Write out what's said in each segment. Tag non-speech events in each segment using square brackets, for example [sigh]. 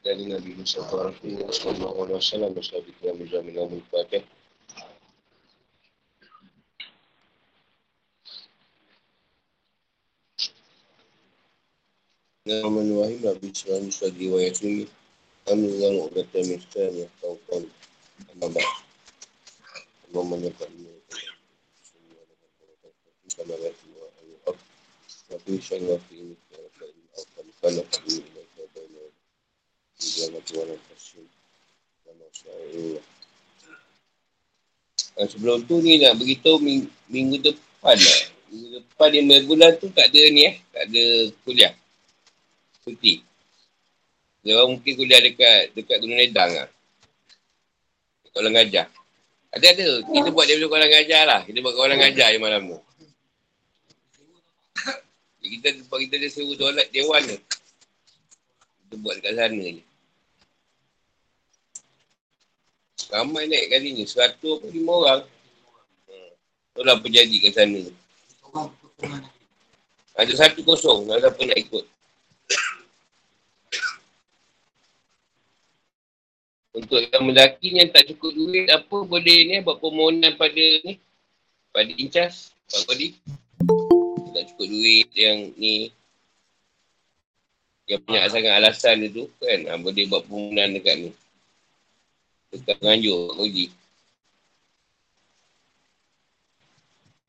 dari Nabi Musa Sallallahu Alaihi Wasallam di dalam zaman Nabi Fatih Nama Wahim Nabi Sallallahu Alaihi Wasallam Kami yang kata Mista yang tahu kan Nama Allah menyebabkan Sama Alaihi Wasallam Sebelum tu ni nak beritahu minggu, minggu depan lah. Minggu depan lima bulan tu tak ada ni eh. Tak ada kuliah. Cuti. Dia mungkin kuliah dekat dekat Gunung Ledang lah. Kolam Gajah. Ada ada. Kita buat dia dulu Kolam Gajah lah. Kita buat Kolam Gajah yang malam tu. Kita kita dia sewa dolar dewan tu. Kita buat dekat sana je. Ramai naik kali ni. Seratus pun lima orang. Hmm. Tu lah penjadi kat sana. Ada satu kosong. Ada siapa nak ikut. Untuk yang mendaki yang tak cukup duit apa boleh ni buat permohonan pada ni. Pada incas. Pak Kodi. Tak cukup duit yang ni. Yang banyak sangat alasan tu kan. Ha, boleh buat permohonan dekat ni. Dekat penganjur, Pak Uji.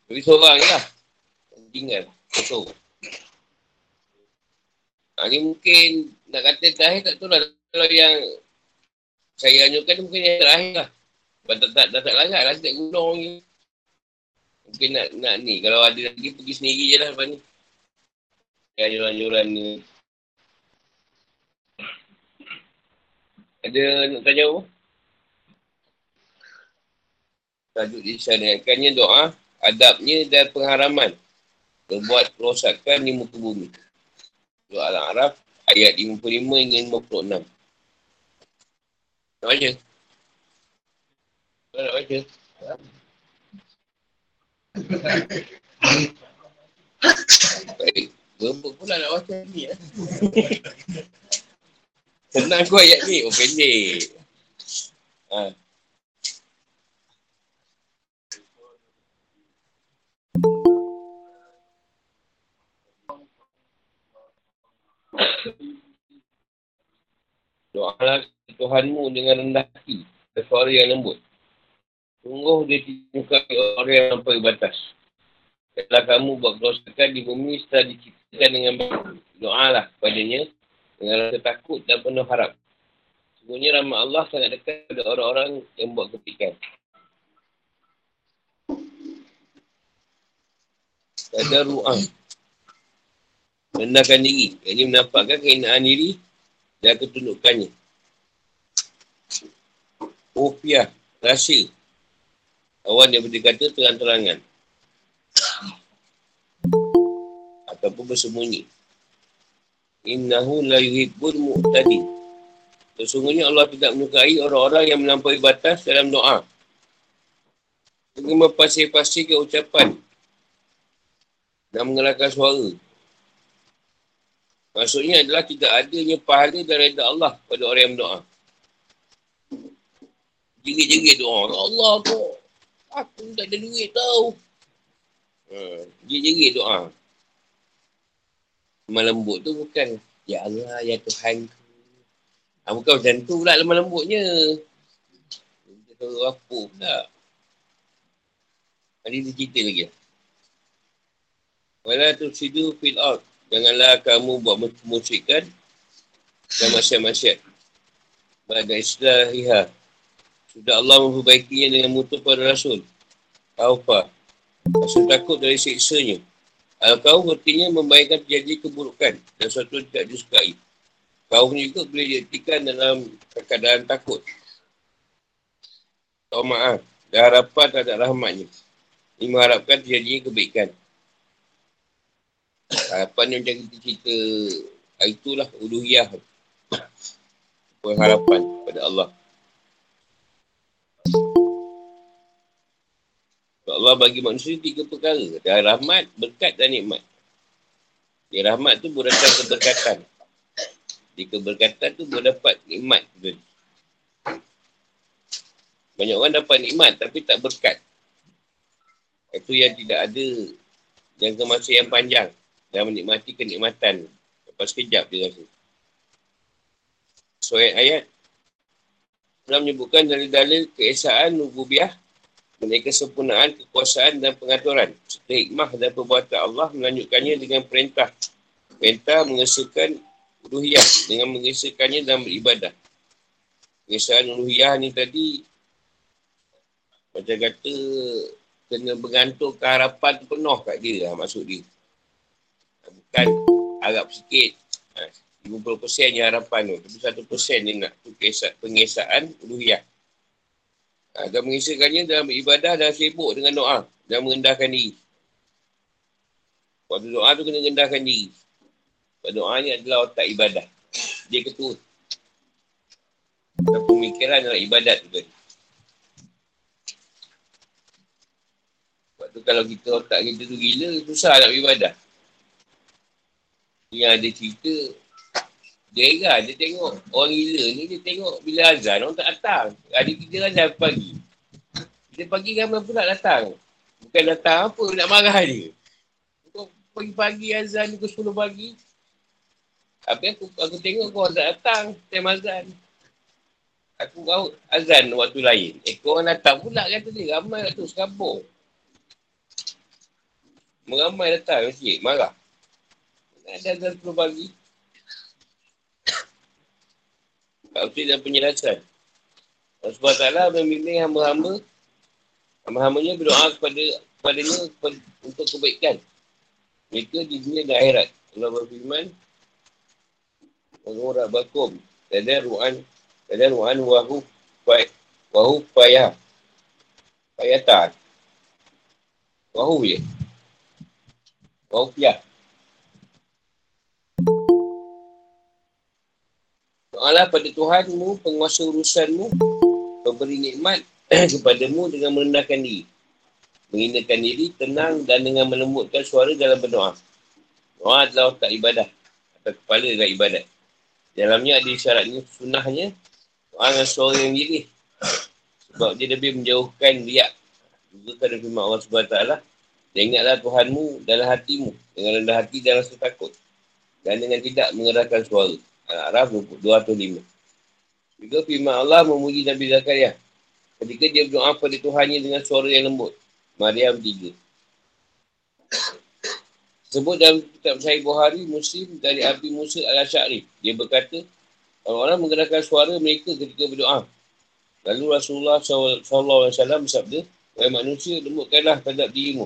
Tapi seorang je lah. Tinggal. Kosong. Ha, ni mungkin nak kata terakhir tak tahu lah. Kalau yang saya anjurkan mungkin yang terakhir lah. Sebab tak, tak, tak, tak larat lah. Tak gunung ni. Mungkin nak, nak ni. Kalau ada lagi pergi sendiri je lah lepas ni. Anjuran-anjuran ni. Ada nak tanya apa? Tajuk disyaratkannya doa, adabnya dan pengharaman. Berbuat kerosakan di muka bumi. Doa Al-Araf ayat 55 hingga 56. Nak baca? Nak baca? Baik. Berbuk pula nak baca ni ya. Senang kau ayat ni. Oh pendek. Ha. Doalah Tuhanmu dengan rendah hati dan suara yang lembut. Sungguh dia dimukai orang yang sampai batas. Setelah kamu buat kerosakan di bumi setelah diciptakan dengan baik. Doalah padanya dengan rasa takut dan penuh harap. Sebenarnya rahmat Allah sangat dekat pada orang-orang yang buat ketikan. Ada ru'ah. Rendahkan diri. Ini menampakkan keinaan diri dan ketundukannya. Ufiah. Rasa. Awan yang berdekata terang-terangan. Ataupun bersembunyi. Innahu la yuhibbul mu'tadi. Sesungguhnya Allah tidak menyukai orang-orang yang melampaui batas dalam doa. Dengan pasir-pasir ke ucapan dan mengelakkan suara. Maksudnya adalah tidak adanya pahala dan reda Allah pada orang yang berdoa. Jerit-jerit doa. Allah tu, aku tak ada duit tau. Ha, jerit-jerit doa. Lemah lembut tu bukan, Ya Allah, Ya Tuhan ku. Ha, bukan macam tu pula lemah lembutnya. Dia tahu apa pula. Nanti dia cerita lagi. Wala tu sidu fil out. Janganlah kamu buat musyrikan dan masyarakat-masyarakat. Pada istilahiha. Sudah Allah memperbaikinya dengan mutu pada Rasul. Taufa. Rasul takut dari siksanya. Kalau kau artinya membayangkan terjadi keburukan dan sesuatu tidak disukai. Kau juga boleh diartikan dalam keadaan takut. Tahu maaf. Dan harapan terhadap rahmatnya. Ini mengharapkan terjadinya kebaikan. Harapan ni macam kita cerita ah, itulah uluhiyah. Pengharapan pada Allah. Allah bagi manusia tiga perkara. Dan rahmat, berkat dan nikmat. Ya, rahmat tu berdasarkan keberkatan. Di keberkatan tu boleh dapat nikmat tu. Banyak orang dapat nikmat tapi tak berkat. Itu yang tidak ada jangka masa yang panjang dan menikmati kenikmatan. Lepas kejap dia rasa. So ayat telah menyebutkan dalil-dalil keesaan nububiah mengenai kesempurnaan, kekuasaan dan pengaturan. Serta hikmah dan perbuatan Allah melanjutkannya dengan perintah. Perintah mengesahkan uluhiyah dengan mengesahkannya dalam beribadah. Pengesaan uluhiyah ni tadi macam kata kena bergantung keharapan penuh kat dia lah maksud dia. Bukan harap sikit. 50% ha, je harapan tu. Tapi 1% dia nak tu pengesaan uluhiyah. Ha, dan mengisahkannya dalam ibadah dan sibuk dengan doa. Dan merendahkan diri. Waktu doa tu kena rendahkan diri. Sebab doa ni adalah otak ibadah. Dia ketua. Dan pemikiran dalam ibadat tu tadi. tu kalau kita otak kita tu gila, susah nak beribadah. Yang ada cerita, dia heran, dia tengok orang gila ni, dia tengok bila azan, orang tak datang. Ada kita azan pagi. Dia pagi ramai pula datang. Bukan datang apa, nak marah dia. Pagi-pagi azan ke 10 pagi. Tapi aku, aku tengok kau tak datang, time azan. Aku kau azan waktu lain. Eh, orang datang pula kata dia. Ramai tu, sekampung. Meramai datang masjid, marah. Ada azan perlu. Tak betul dan penjelasan. Allah SWT memilih hamba-hamba hamba-hambanya berdoa kepada kepadanya kepada, untuk kebaikan. Mereka di dunia dan akhirat. Allah berfirman Mengurat bakum Dada ru'an Dada ru'an wahu Wahu payah Payatan Wahu je Rupiah. Doalah pada Tuhanmu, penguasa urusanmu, memberi nikmat [clears throat] kepadamu dengan merendahkan diri. Menghinakan diri, tenang dan dengan melembutkan suara dalam berdoa. Doa adalah otak ibadah. Atau kepala dalam ibadat. Dalamnya ada syaratnya, sunnahnya, doa dengan suara yang diri. Sebab dia lebih menjauhkan riak. Juga kan firman Allah SWT. Dan ingatlah Tuhanmu dalam hatimu dengan rendah hati dan rasa takut. Dan dengan tidak mengerahkan suara. Al-A'raf 205. Juga firman Allah memuji Nabi Zakaria. Ketika dia berdoa pada Tuhannya dengan suara yang lembut. Maryam 3. Sebut dalam kitab Sahih Buhari Muslim dari Abi Musa al-Asy'ari. Dia berkata, orang-orang menggerakkan suara mereka ketika berdoa. Lalu Rasulullah SAW bersabda, Wahai manusia, lembutkanlah terhadap dirimu.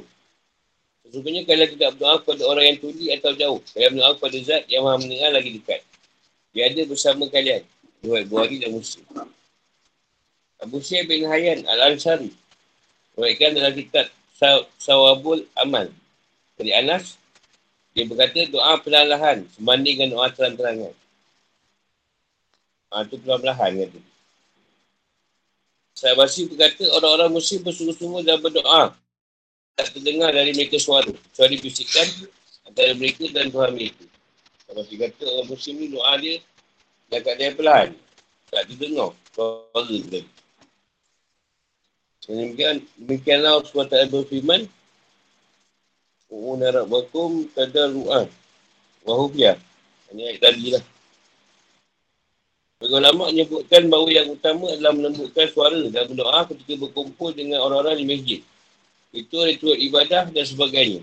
Sesungguhnya kalau tidak berdoa kepada orang yang tuli atau jauh. Kalau berdoa kepada zat yang maha mendengar lagi dekat. Dia ada bersama kalian. Dua Buhari dan Muslim. Abu Syed bin Hayyan Al-Ansari. Mereka dalam kitab Sawabul Amal. Dari Anas. Dia berkata doa perlahan sebanding dengan doa terang-terangan. Ha, itu perlahan-lahan kata. Saya Basi berkata orang-orang muslim bersungguh-sungguh dalam berdoa tak terdengar dari mereka suara. Kecuali bisikan antara mereka dan Tuhan mereka. Kalau dia kata orang muslim ni doa dia dah kat dia pelan. Tak terdengar suara dia. Demikian, demikianlah SWT berfirman U'unarak bakum kadar ru'an Wahubiyah Ini ayat tadi lah Bagi ulama menyebutkan bahawa yang utama adalah melembutkan suara dan berdoa ketika berkumpul dengan orang-orang di masjid. Itu ritual ibadah dan sebagainya.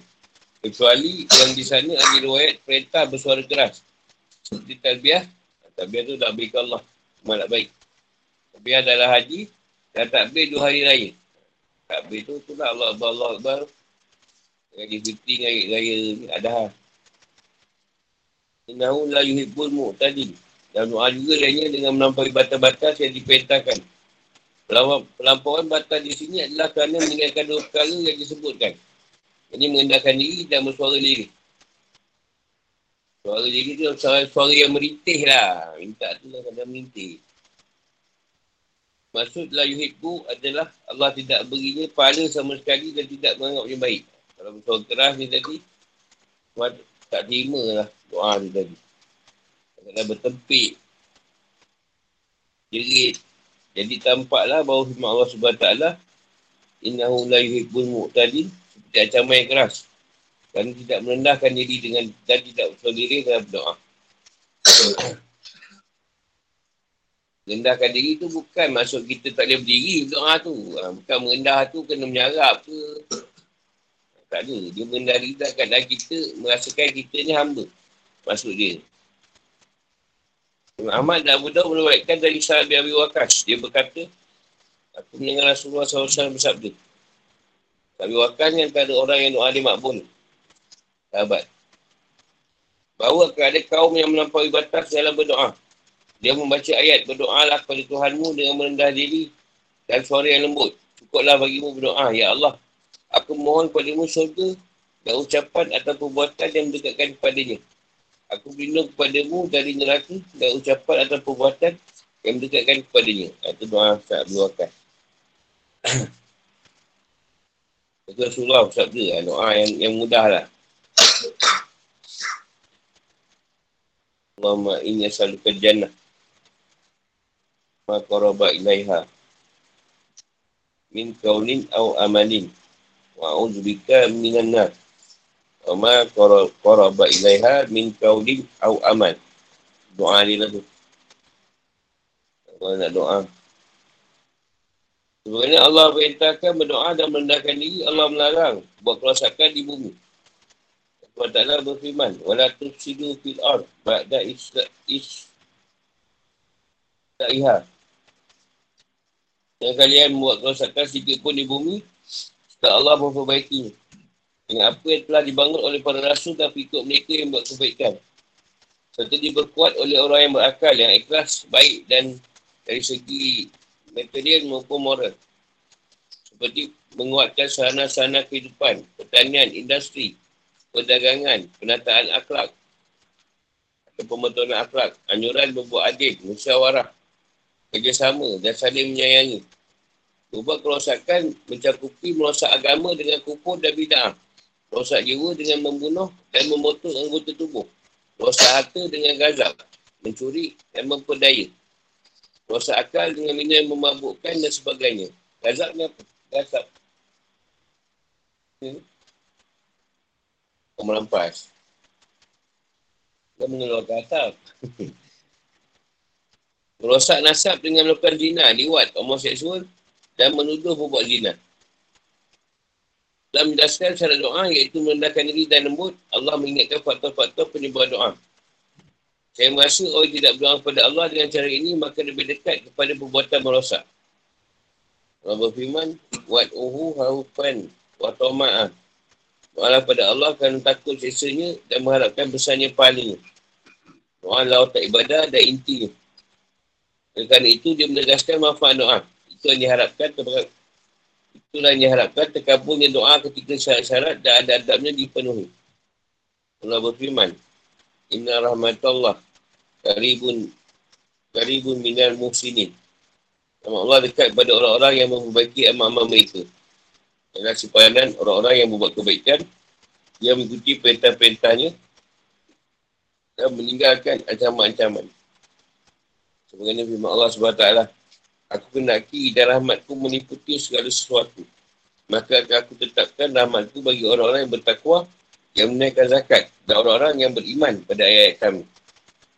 Kecuali yang di sana ada riwayat perintah bersuara keras. Seperti talbiah. Talbiah tu tak baik Allah. Cuma tak baik. Talbiah adalah haji dan takbir dua hari raya. Takbir tu tu lah Allah Akbar Allah Akbar. Raya Fitri dengan raya ni ada. Innahu la yuhibbul mu'tadi. Dan doa juga lainnya dengan melampaui batas-batas yang diperintahkan. Pelampauan batal di sini adalah kerana meninggalkan dua perkara yang disebutkan. Ini mengendahkan diri dan bersuara diri. Suara diri tu suara, suara yang merintih lah. Minta tu lah kadang merintih. Maksudlah yuhibbu adalah Allah tidak berinya pahala sama sekali dan tidak menganggapnya baik. Kalau bersuara keras ni tadi, tak terima lah doa ni tadi. Dah bertempik. Jerit. Jadi tampaklah bahawa Allah SWT Innahu la yuhibbul mu'tadin Seperti ancaman yang keras. Dan tidak merendahkan diri dengan dan tidak bersuara diri dalam doa. [coughs] Rendahkan diri tu bukan maksud kita tak boleh berdiri doa tu. Ha, bukan merendah tu kena menyarap ke. [coughs] Tak ada. Dia merendah diri tak keadaan kita merasakan kita ni hamba. Maksud dia. Ahmad dan Abu Dawud meruatkan dari sahabat Abi Waqas. Dia berkata, aku mendengar Rasulullah SAW bersabda. Abi Waqas tak ada orang yang doa dia makbul. Sahabat. Bahawa akan ada kaum yang melampaui batas dalam berdoa. Dia membaca ayat, berdoalah kepada Tuhanmu dengan merendah diri dan suara yang lembut. Cukuplah bagimu berdoa, Ya Allah. Aku mohon kepadamu surga dan ucapan atau perbuatan yang mendekatkan kepadanya. Aku berlindung kepadamu dari neraka dan ucapan atau perbuatan yang mendekatkan kepadanya. Itu doa Ustaz Abdul [coughs] Rasulullah bersabda, doa yang, yang mudah lah. Allahumma inni as'aluka jannah ma qaraba ilaiha. Min kaunin au amalin. Wa a'udzubika minan nar. Wa ma qaraba ilaiha min kaunin au amal. Doa dia lah tu. Nak doa. Sebenarnya Allah perintahkan berdoa dan merendahkan diri Allah melarang. Buat kerosakan di bumi Allah Ta'ala berfirman wala tusidu fil ard ba'da is Ta'iha Jangan kalian buat kerosakan sedikit pun di bumi. Setelah Allah memperbaiki. Dengan apa yang telah dibangun oleh para rasul dan ikut mereka yang buat kebaikan. Serta diberkuat oleh orang yang berakal, yang ikhlas, baik dan dari segi material maupun moral. Seperti menguatkan sarana-sarana kehidupan, pertanian, industri, perdagangan, penataan akhlak, atau pembentukan akhlak, anjuran membuat adil, musyawarah, kerjasama dan saling menyayangi. Ubah kerosakan mencakupi merosak agama dengan kupur dan bid'ah. Merosak jiwa dengan membunuh dan memotong anggota tubuh. Merosak harta dengan gazab. Mencuri dan memperdaya. Merosak akal dengan minum yang memabukkan dan sebagainya. Gazab ni apa? Gazab. Hmm? Merampas. Dia mengeluarkan asap. [laughs] merosak nasab dengan melakukan zina, liwat, homoseksual dan menuduh membuat zina. Dan menjelaskan syarat doa iaitu merendahkan diri dan lembut, Allah mengingatkan faktor-faktor penyebab doa. Saya merasa orang tidak berdoa kepada Allah dengan cara ini, maka lebih dekat kepada perbuatan merosak. Allah berfirman, Wad'uhu harufan wa ta'ma'ah. Doalah pada Allah kerana takut sesanya dan mengharapkan besarnya pahalanya. Doa Allah tak ibadah dan intinya. Dan kerana itu dia menegaskan manfaat doa. Itu yang diharapkan terbaik. Itulah yang diharapkan terkabulnya doa ketika syarat-syarat dan ada adabnya dipenuhi. Allah berfirman. Inna rahmatullah karibun karibun minal muhsinin. Nama Allah dekat kepada orang-orang yang memperbaiki amal-amal mereka. Adalah simpanan orang-orang yang membuat kebaikan. Dia mengikuti perintah-perintahnya dan meninggalkan ancaman-ancaman. Sebagaimana firman Allah SWT. Aku kenaki dan rahmatku meniputi segala sesuatu. Maka aku tetapkan rahmatku bagi orang-orang yang bertakwa yang menaikkan zakat dan orang-orang yang beriman pada ayat-ayat kami.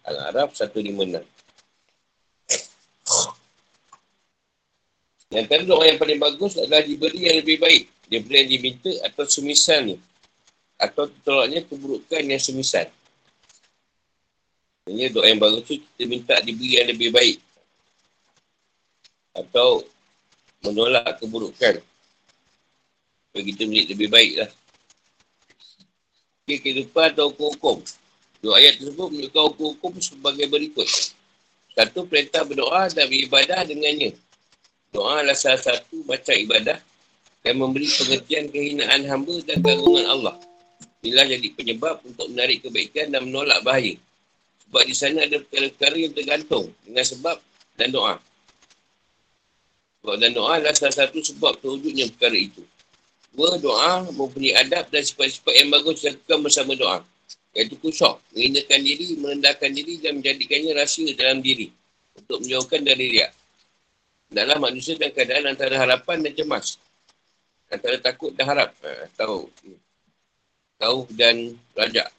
Al-Araf 156. Yang doa yang paling bagus adalah diberi yang lebih baik daripada yang diminta atau semisalnya. Atau tertolaknya keburukan yang semisal. Maksudnya doa yang bagus tu kita minta diberi yang lebih baik. Atau menolak keburukan. Supaya kita milik lebih baik lah. Okay, kehidupan atau hukum-hukum. Dua ayat tersebut menunjukkan hukum-hukum sebagai berikut. Satu, perintah berdoa dan beribadah dengannya. Doa adalah salah satu macam ibadah yang memberi pengertian kehinaan hamba dan gangguan Allah. Inilah jadi penyebab untuk menarik kebaikan dan menolak bahaya. Sebab di sana ada perkara-perkara yang tergantung dengan sebab dan doa. Sebab dan doa adalah salah satu sebab terwujudnya perkara itu. Dua, doa mempunyai adab dan sifat-sifat yang bagus dilakukan bersama doa. Iaitu kusok. Menghinakan diri, merendahkan diri dan menjadikannya rahsia dalam diri. Untuk menjauhkan dari riak. Adalah manusia dan keadaan antara harapan dan cemas. Antara takut dan harap. Ha, tahu. Tahu dan rajak.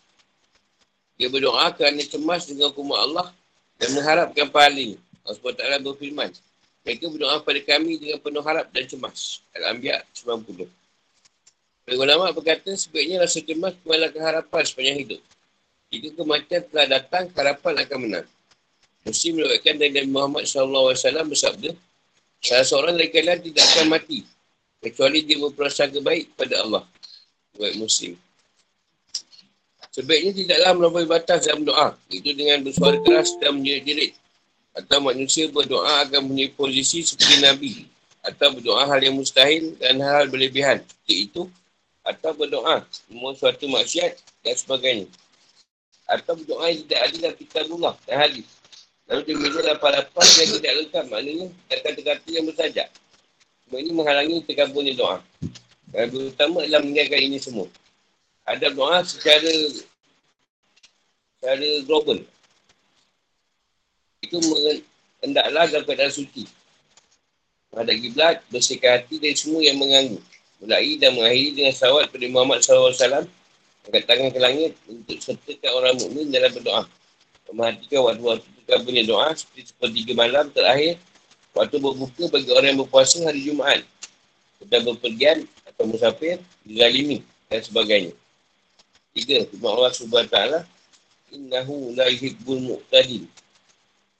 Dia berdoa kerana cemas dengan hukum Allah dan mengharapkan pahala. Allah SWT berfirman. Mereka berdoa pada kami dengan penuh harap dan cemas. Al-Anbiya 90. Para ulama berkata sebaiknya rasa cemas ke harapan sepanjang hidup. Jika kematian telah datang, harapan akan menang. Muslim melibatkan dari Nabi Muhammad SAW bersabda, salah seorang dari kalian tidak akan mati kecuali dia berprasangka baik kepada Allah. Baik Muslim. Sebaiknya tidaklah melampaui batas dalam doa. Itu dengan bersuara keras dan menjerit-jerit. Atau manusia berdoa akan punya posisi seperti Nabi. Atau berdoa hal yang mustahil dan hal, -hal berlebihan. Seperti itu, atau berdoa memohon suatu maksiat dan sebagainya. Atau berdoa yang tidak adil dalam kitabullah dan hadis. Lalu dia bila lapan-lapan yang tidak lengkap. Maknanya kata-kata yang bersajak. Semua ini menghalangi tergabungnya doa. Dan terutama adalah meninggalkan ini semua. Ada doa secara secara global. Itu hendaklah dalam keadaan suci. Ada kiblat, bersihkan hati dari semua yang mengganggu mulai dan mengakhiri dengan sawat pada Muhammad SAW angkat tangan ke langit untuk sertakan orang mukmin dalam berdoa memperhatikan waktu-waktu terkabulnya doa seperti sepertiga malam terakhir. Waktu berbuka bagi orang yang berpuasa hari Jumaat. Sedang berpergian atau musafir dilalimi dan sebagainya. Tiga firman Allah subhanahu ta'ala innahu la yuhibbul mu'tadin.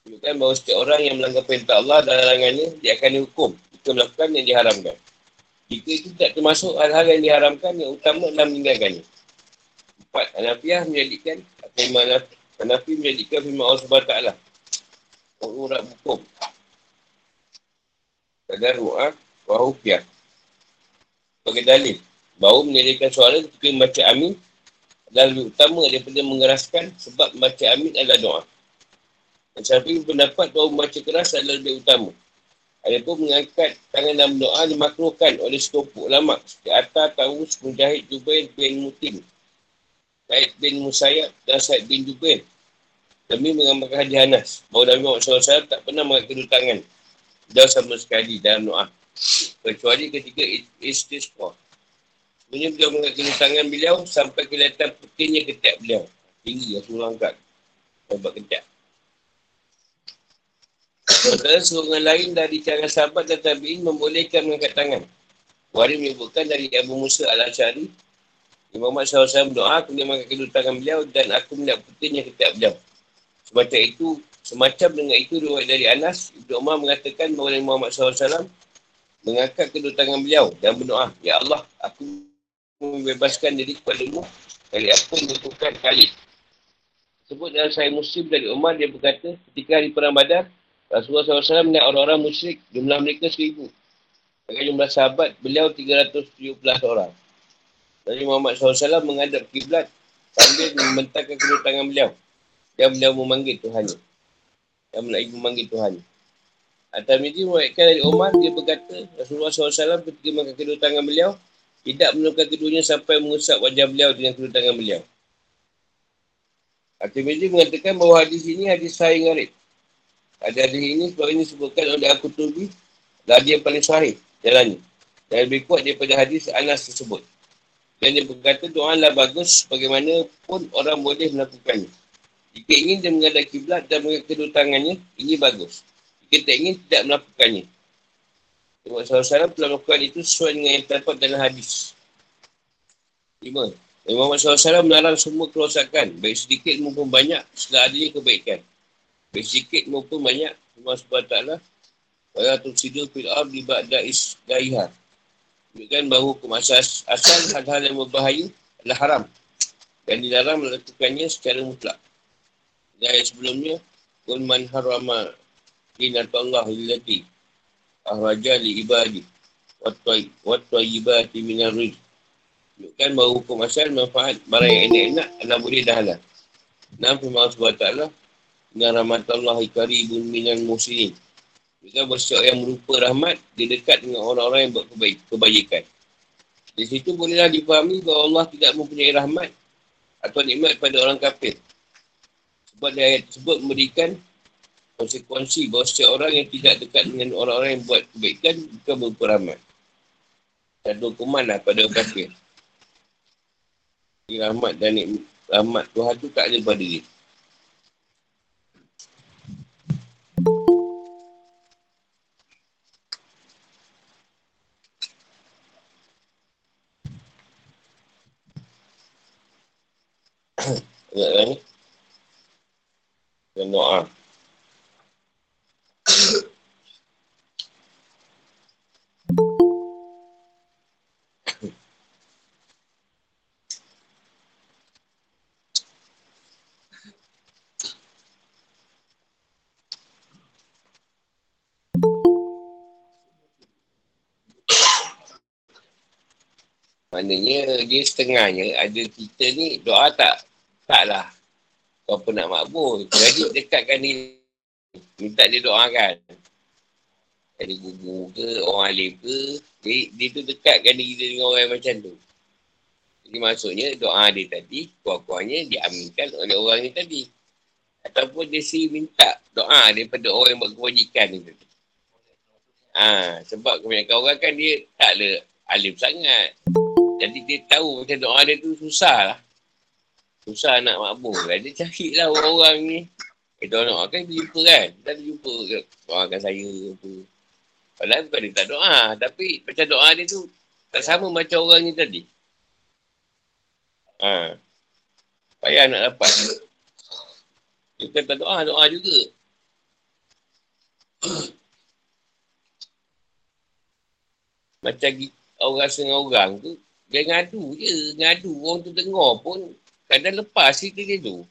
Menunjukkan bahawa setiap orang yang melanggar perintah Allah dan larangannya dia akan dihukum. Jika melakukan yang diharamkan. Jika itu tak termasuk hal-hal yang diharamkan yang utama dalam meninggalkannya. Empat, Hanafiah menjadikan atau iman Hanafi menjadikan firman Allah SWT. Urat hukum. Kadar ru'ah wahufiah. Sebagai dalil. Bahawa menjadikan suara ketika membaca amin adalah lebih utama daripada mengeraskan sebab membaca amin adalah doa. Dan Syafi'i pendapat bahawa membaca keras adalah lebih utama. Ada pun mengangkat tangan dalam doa dimakruhkan oleh sekelompok ulama seperti Atta, Tawus, Mujahid, Jubair bin Mutim, Said bin Musayyab dan Said bin Jubair. Demi mengamalkan Haji Hanas, bahawa Nabi Muhammad SAW tak pernah kedua tangan. Dia sama sekali dalam doa. Kecuali ketika istisqa. Sebenarnya beliau kedua tangan beliau sampai kelihatan putihnya ketiak beliau. Tinggi, Rasulullah angkat. Nampak ketiak. Sementara seorang lain dari cara sahabat dan tabi'in membolehkan mengangkat tangan. Wari menyebutkan dari Abu Musa al-Ashari. Imam Muhammad SAW berdoa, aku mengangkat kedua tangan beliau dan aku melihat putihnya ketiak beliau. Semacam itu, semacam dengan itu riwayat dari Anas, Ibn Umar mengatakan bahawa Nabi Muhammad SAW mengangkat kedua tangan beliau dan berdoa, Ya Allah, aku membebaskan diri kepadamu dari apa yang dilakukan kali. Sebut dalam saya Muslim dari Umar, dia berkata, ketika hari perang badar, Rasulullah SAW melihat orang-orang musyrik, jumlah mereka seribu. Dengan jumlah sahabat, beliau 317 orang. Nabi Muhammad SAW menghadap kiblat sambil membentangkan kedua tangan beliau. Dan beliau memanggil Tuhan. Dan lagi memanggil Tuhan. Atas ini mewaikkan dari Umar, dia berkata, Rasulullah SAW ketika mengangkat kedua tangan beliau, tidak menukar keduanya sampai mengusap wajah beliau dengan kedua tangan beliau. At-Tirmidzi mengatakan bahawa hadis ini hadis sahih ngarib. Ada hadis ini sebab ini disebutkan oleh aku tubi dan dia paling sahih jalannya. Dan lebih kuat daripada hadis Anas tersebut. Dan dia berkata doa lah bagus bagaimana pun orang boleh melakukannya. Jika ingin dia menghadap kiblat dan mengangkat kedua tangannya, ini bagus. Jika tak ingin, tidak melakukannya. Sebab SAW telah melakukan itu sesuai dengan yang terdapat dalam hadis. Lima. Muhammad SAW melarang semua kerosakan, baik sedikit maupun banyak, setelah adanya kebaikan. Baik sikit maupun banyak Allah SWT Wala tuksidu fil ardi ba'da isdaiha Menunjukkan bahawa hukum asal, asal hal-hal yang berbahaya adalah haram Dan dilarang melakukannya secara mutlak Dan sebelumnya Kul man harama Allah illati Ahraja li ibadi Wattayibati minar rizq Menunjukkan bahawa hukum asal manfaat barang yang enak-enak adalah boleh dah halal. Nama firman Allah dengan rahmat Allah karibun minan muslimin. Juga bersiap yang merupa rahmat, dia dekat dengan orang-orang yang buat kebaikan. Di situ bolehlah dipahami bahawa Allah tidak mempunyai rahmat atau nikmat pada orang kafir. Sebab dia ayat tersebut memberikan konsekuensi bahawa setiap orang yang tidak dekat dengan orang-orang yang buat kebaikan bukan berperamat. Dan hukuman lah pada kafir. Rahmat dan nikmat, rahmat Tuhan tu tak ada pada dia. [coughs] Ingat lah ni. Dan doa. Maknanya dia setengahnya ada kita ni doa tak Taklah. Kau pun nak makbul. Jadi dekatkan ni. Minta dia doakan. Jadi guru ke, orang alim ke. Dia, dia tu dekatkan diri dia dengan orang macam tu. Jadi maksudnya doa dia tadi, kuat-kuatnya diaminkan oleh orang ni tadi. Ataupun dia si minta doa daripada orang yang buat kewajikan ni tadi. Ha, sebab kebanyakan orang kan dia tak ada alim sangat. Jadi dia tahu macam doa dia tu susah lah. Susah nak makbul kan. Dia cari lah orang-orang ni. Eh, tuan nak kan jumpa kan. Kita ada jumpa ke. Doakan saya apa. Padahal bukan dia tak doa. Tapi macam doa dia tu tak sama macam orang ni tadi. Ha. Payah nak dapat. Dia bukan tak doa, doa juga. macam orang setengah orang tu, dia ngadu je. Ngadu orang tu dengar pun Kadang lepas cerita dia tu.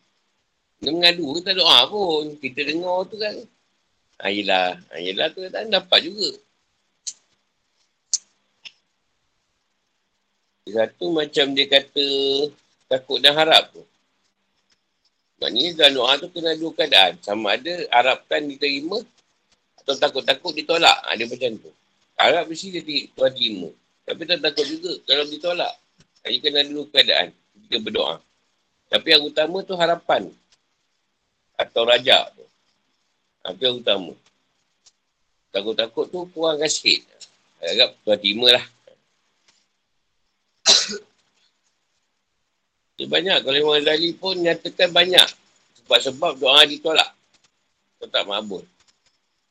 Dia mengadu, kita doa pun. Kita dengar tu kan. Ha, yelah. Ha, yelah tu tak dapat juga. Satu macam dia kata takut dan harap tu. Maknanya dalam doa tu kena dua keadaan. Sama ada harapkan diterima atau takut-takut ditolak. Ha, dia macam tu. Harap mesti dia terima. Tapi tak takut juga kalau ditolak. Jadi kena dua keadaan. Kita berdoa. Tapi yang utama tu harapan. Atau raja tu. Itu yang utama. Takut-takut tu kurangkan sikit. Harap tuan terima lah. [coughs] Dia banyak. Kalau Imam Ghazali pun nyatakan banyak. Sebab-sebab doa ditolak. Kau tak mabul.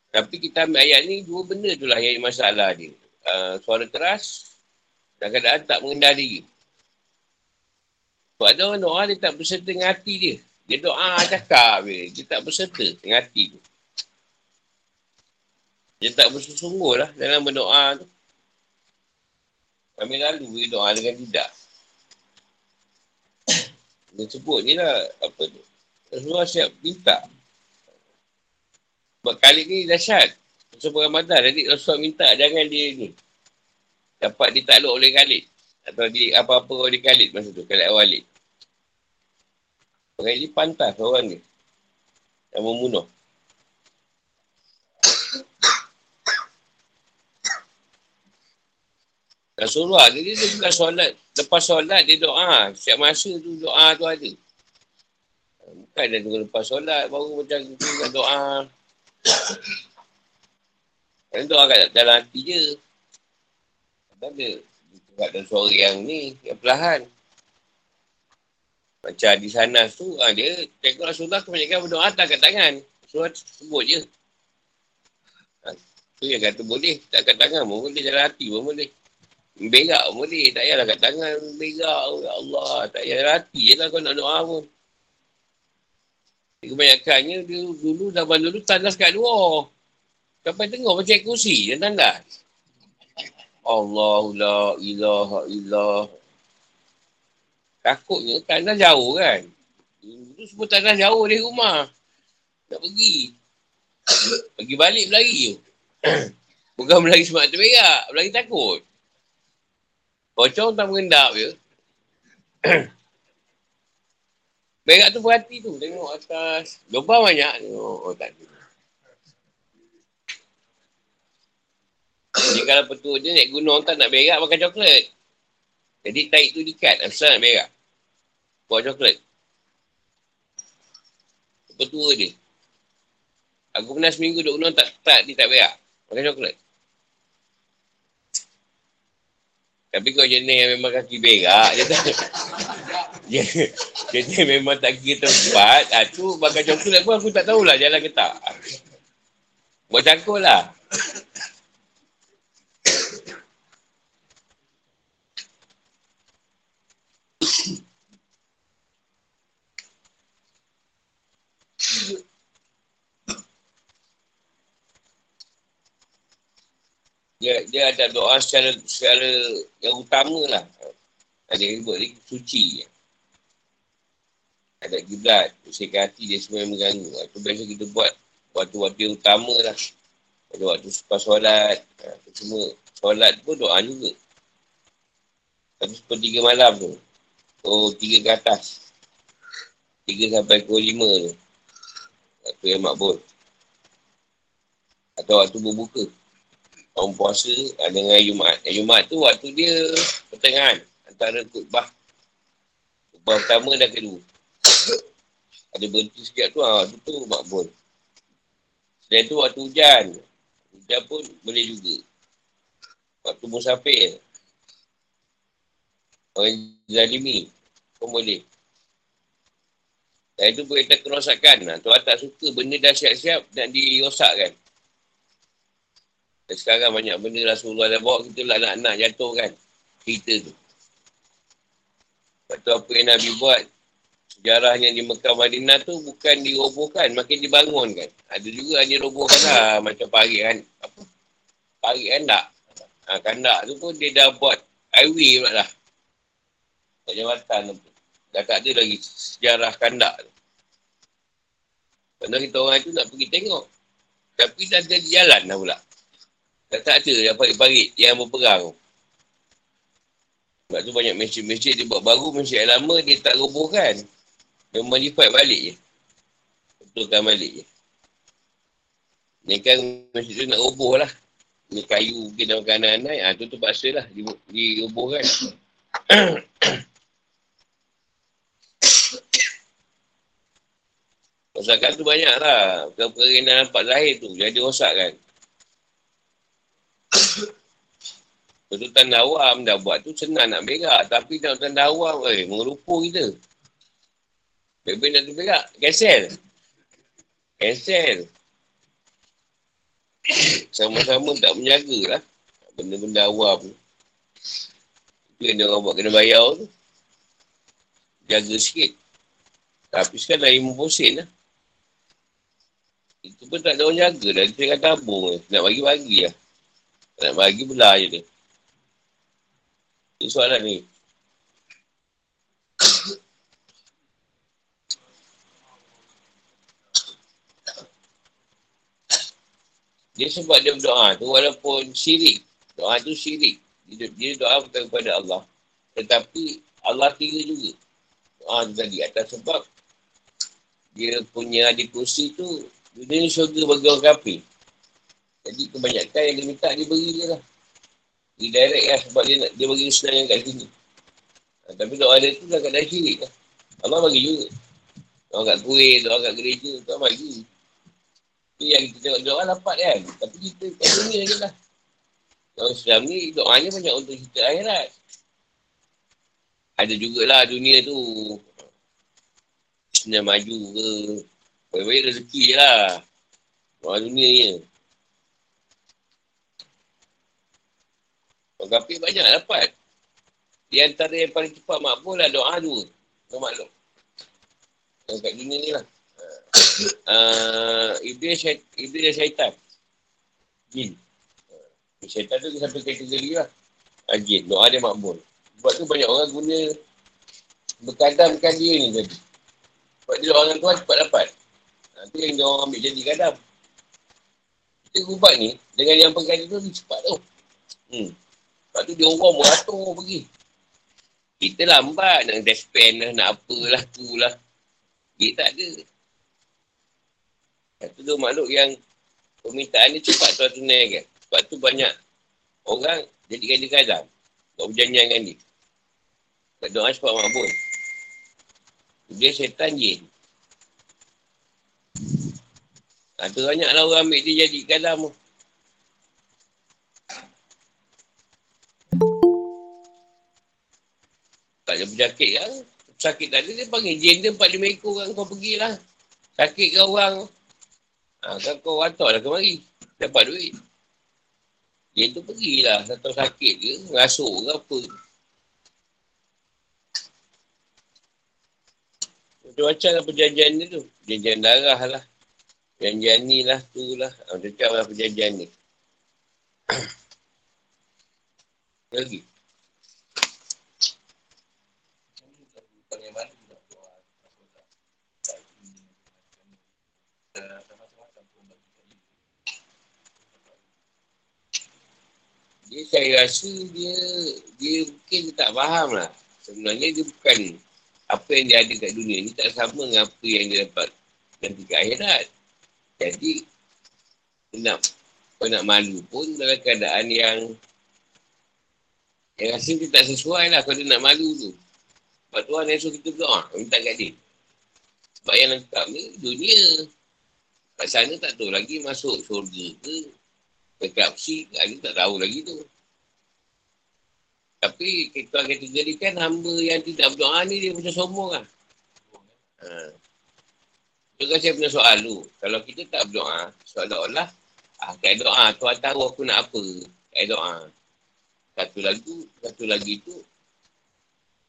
Tapi kita ambil ayat ni, dua benda tu lah yang masalah dia. Uh, suara keras, dan kadang tak mengendali. Sebab ada orang doa dia tak berserta dengan hati dia. Dia doa cakap dia. Dia tak berserta dengan hati tu. Dia tak bersungguh lah dalam berdoa tu. Kami lalu dia doa dengan tidak. dia sebut ni lah apa tu. Rasulullah siap minta. Sebab kali ni dahsyat. Sebab Ramadan. Jadi Rasulullah minta jangan dia ni. Dapat ditakluk oleh Khalid. Atau di apa-apa oleh Khalid masa tu. Khalid Walid. Orang ini pantas orang ni. Yang membunuh. Rasulullah dia, dia bukan solat. Lepas solat dia doa. Setiap masa tu doa tu ada. Bukan dia tunggu lepas solat baru macam tu doa. Kan doa kat dalam hati je. Tak ada. Dekat dalam suara yang ni, yang perlahan. Macam di sana tu, ha, dia tengok Rasulullah kebanyakan berdoa atas kat tangan. Rasulullah sebut je. Ha, tu yang kata boleh. Tak kat tangan pun boleh. Dalam hati pun boleh. Berak pun boleh. Tak payahlah kat tangan. Berak. Oh, ya Allah. Tak payah dalam hati je lah kau nak doa pun. Kebanyakannya dulu, dulu zaman dulu tandas kat luar. Sampai tengok macam kursi yang tandas. Allah la ilaha illallah. Takutnya tanah jauh kan. Itu semua tanah jauh dari rumah. Nak pergi. [coughs] Pergi balik berlari je. [coughs] Bukan berlari semak terberak. Berlari takut. Pocong tak mengendap je. [coughs] Berak tu berhati tu. Tengok atas. Lubang banyak. Tengok. Oh, tak ada. Jadi kalau petua je naik gunung tak nak berak makan coklat. Jadi taik tu dikat. Asal nak berak. Buah coklat. Ketua dia. Aku pernah seminggu duduk gunung tak, tak, dia tak berak. Makan coklat. Tapi kau jenis yang memang kaki berak, dia tak. Dia memang tak kira tempat. Ha, tu makan coklat pun aku tak tahulah jalan ke tak. Buat cangkul lah. Dia dia ada doa secara secara yang utama lah. Ada yang buat lagi suci. Ada kiblat, bersihkan hati dia semua mengganggu. Itu biasa kita buat waktu-waktu yang utama lah. Ada waktu suka solat. Ha, semua solat pun doa juga. Tapi sepuluh tiga malam tu. Oh, tiga ke atas. Tiga sampai ke lima tu. Waktu yang makbul. Atau waktu berbuka orang puasa uh, dengan Jumaat. Jumaat tu waktu dia pertengahan antara khutbah. Khutbah pertama dan kedua. Ada berhenti sikit tu, ha, tu makbul. Selain tu waktu hujan. Hujan pun boleh juga. Waktu musafir. Orang zalimi pun boleh. Dan itu tak kerosakan. Ha. Tuhan tak suka benda dah siap-siap nak dirosakkan. Dan sekarang banyak benda Rasulullah dah bawa kita lah anak-anak jatuh kan. Cerita tu. Lepas tu apa yang Nabi buat, sejarahnya di Mekah Madinah tu bukan dirobohkan, makin dibangunkan. Ada juga yang dirobohkan lah, [coughs] macam parian. Apa? Parian tak? Ha, kandak tu pun dia dah buat highway pula lah. Tak jawatan tu. Dah tak ada lagi sejarah kandak tu. Padahal kita orang tu nak pergi tengok. Tapi dah jadi jalan dah pula. Tak, tak ada yang parit-parit yang berperang. Sebab tu banyak masjid-masjid dia buat baru, masjid yang lama dia tak robohkan. Dia fight balik je. Betulkan balik je. Ni kan masjid tu nak roboh lah. Ni kayu mungkin dalam kanan naik, ha, tu terpaksa lah di, [coughs] Rosakan tu banyak lah. Perkara-perkara yang nampak lahir tu. Jadi rosak kan. [coughs] Tanda awam dah buat tu senang nak berak. Tapi nak tanda awam, eh, mengerupu kita. Bebe nak berak, cancel. Cancel. [coughs] Sama-sama tak menjaga lah. Benda-benda awam tu. Yang orang buat kena bayar tu. Jaga sikit. Tapi sekarang dah 50 sen lah. Pun tak ada orang jaga dah. Dia tengah tabung. Nak bagi-bagi lah. Nak bagi belah je dia. Itu soalan ni. Dia sebab dia berdoa tu walaupun syirik. Doa tu syirik. Dia, dia doa kepada Allah. Tetapi Allah kira juga. Doa tu tadi atas sebab dia punya adik kursi tu dunia ni syurga bagi orang kafir. Jadi kebanyakan yang dia minta dia beri je lah. Dia direct lah sebab dia, nak, dia bagi yang kat sini. Ha, tapi doa dia tu dah kat syirik lah. Allah bagi juga. Doa kat kuih, doa kat gereja, doa bagi. Itu yang kita tengok doa dapat kan. Tapi kita kat dunia je lah. Orang Islam ni doanya banyak untuk kita akhirat. Ada jugalah dunia tu. Islam maju ke. Baik-baik rezeki je lah. Orang dunia je. Orang kafir banyak dapat. Di antara yang paling cepat makbul lah doa dua. Kau maklum. Yang kat dunia ni lah. [coughs] Uh, iblis dan syaitan. Jin. Uh, syaitan tu sampai kategori lah. Uh, jin. Doa dia makbul. Sebab tu banyak orang guna berkadamkan dia ni tadi. Sebab dia orang tuan cepat dapat. Uh, tu yang dia orang ambil jadi kadam. Kita ubat ni, dengan yang pengkadam tu, cepat tu. Hmm. Lepas tu dia orang beratur pergi. Kita lambat nak despen lah, nak apalah tu lah. Dia tak ada. Satu tu makhluk yang permintaan dia cepat tuan tunai kan. Sebab tu banyak orang jadikan dia kadang. Buat berjanjian dengan dia. Tak doa cepat makbul. Dia setan jin. Ada banyak lah orang ambil dia jadi kalam. Tak ada penyakit kan. Sakit tadi dia panggil jin dia 4-5 ekor kan kau pergilah. Sakit ke orang. Ha, kan kau hantar lah kemari. Dapat duit. Jin tu pergilah. Tak tahu sakit ke. Ngasuk ke apa. Macam-macam lah perjanjian ni tu. Perjanjian darah lah. Perjanjian ni lah, tu lah. Macam-macam lah perjanjian ni. [coughs] Lagi. Dia saya rasa dia dia mungkin tak faham lah. Sebenarnya dia bukan apa yang dia ada kat dunia ni tak sama dengan apa yang dia dapat nanti ke akhirat. Jadi, nak, nak malu pun dalam keadaan yang yang rasa dia tak sesuai lah kalau dia nak malu tu. Sebab Tuhan suruh kita berdoa, minta kat dia. Sebab yang lengkap ni dunia. Kat sana tak tahu lagi masuk surga ke, dekat si, ada tak tahu lagi tu. Tapi kita kategorikan hamba yang tidak berdoa ni dia macam sombong lah. Ha. Juga saya punya soal tu. Kalau kita tak berdoa, seolah-olah ah, kat doa, Tuhan tahu aku nak apa. Kat doa. Satu lagu, satu lagi tu,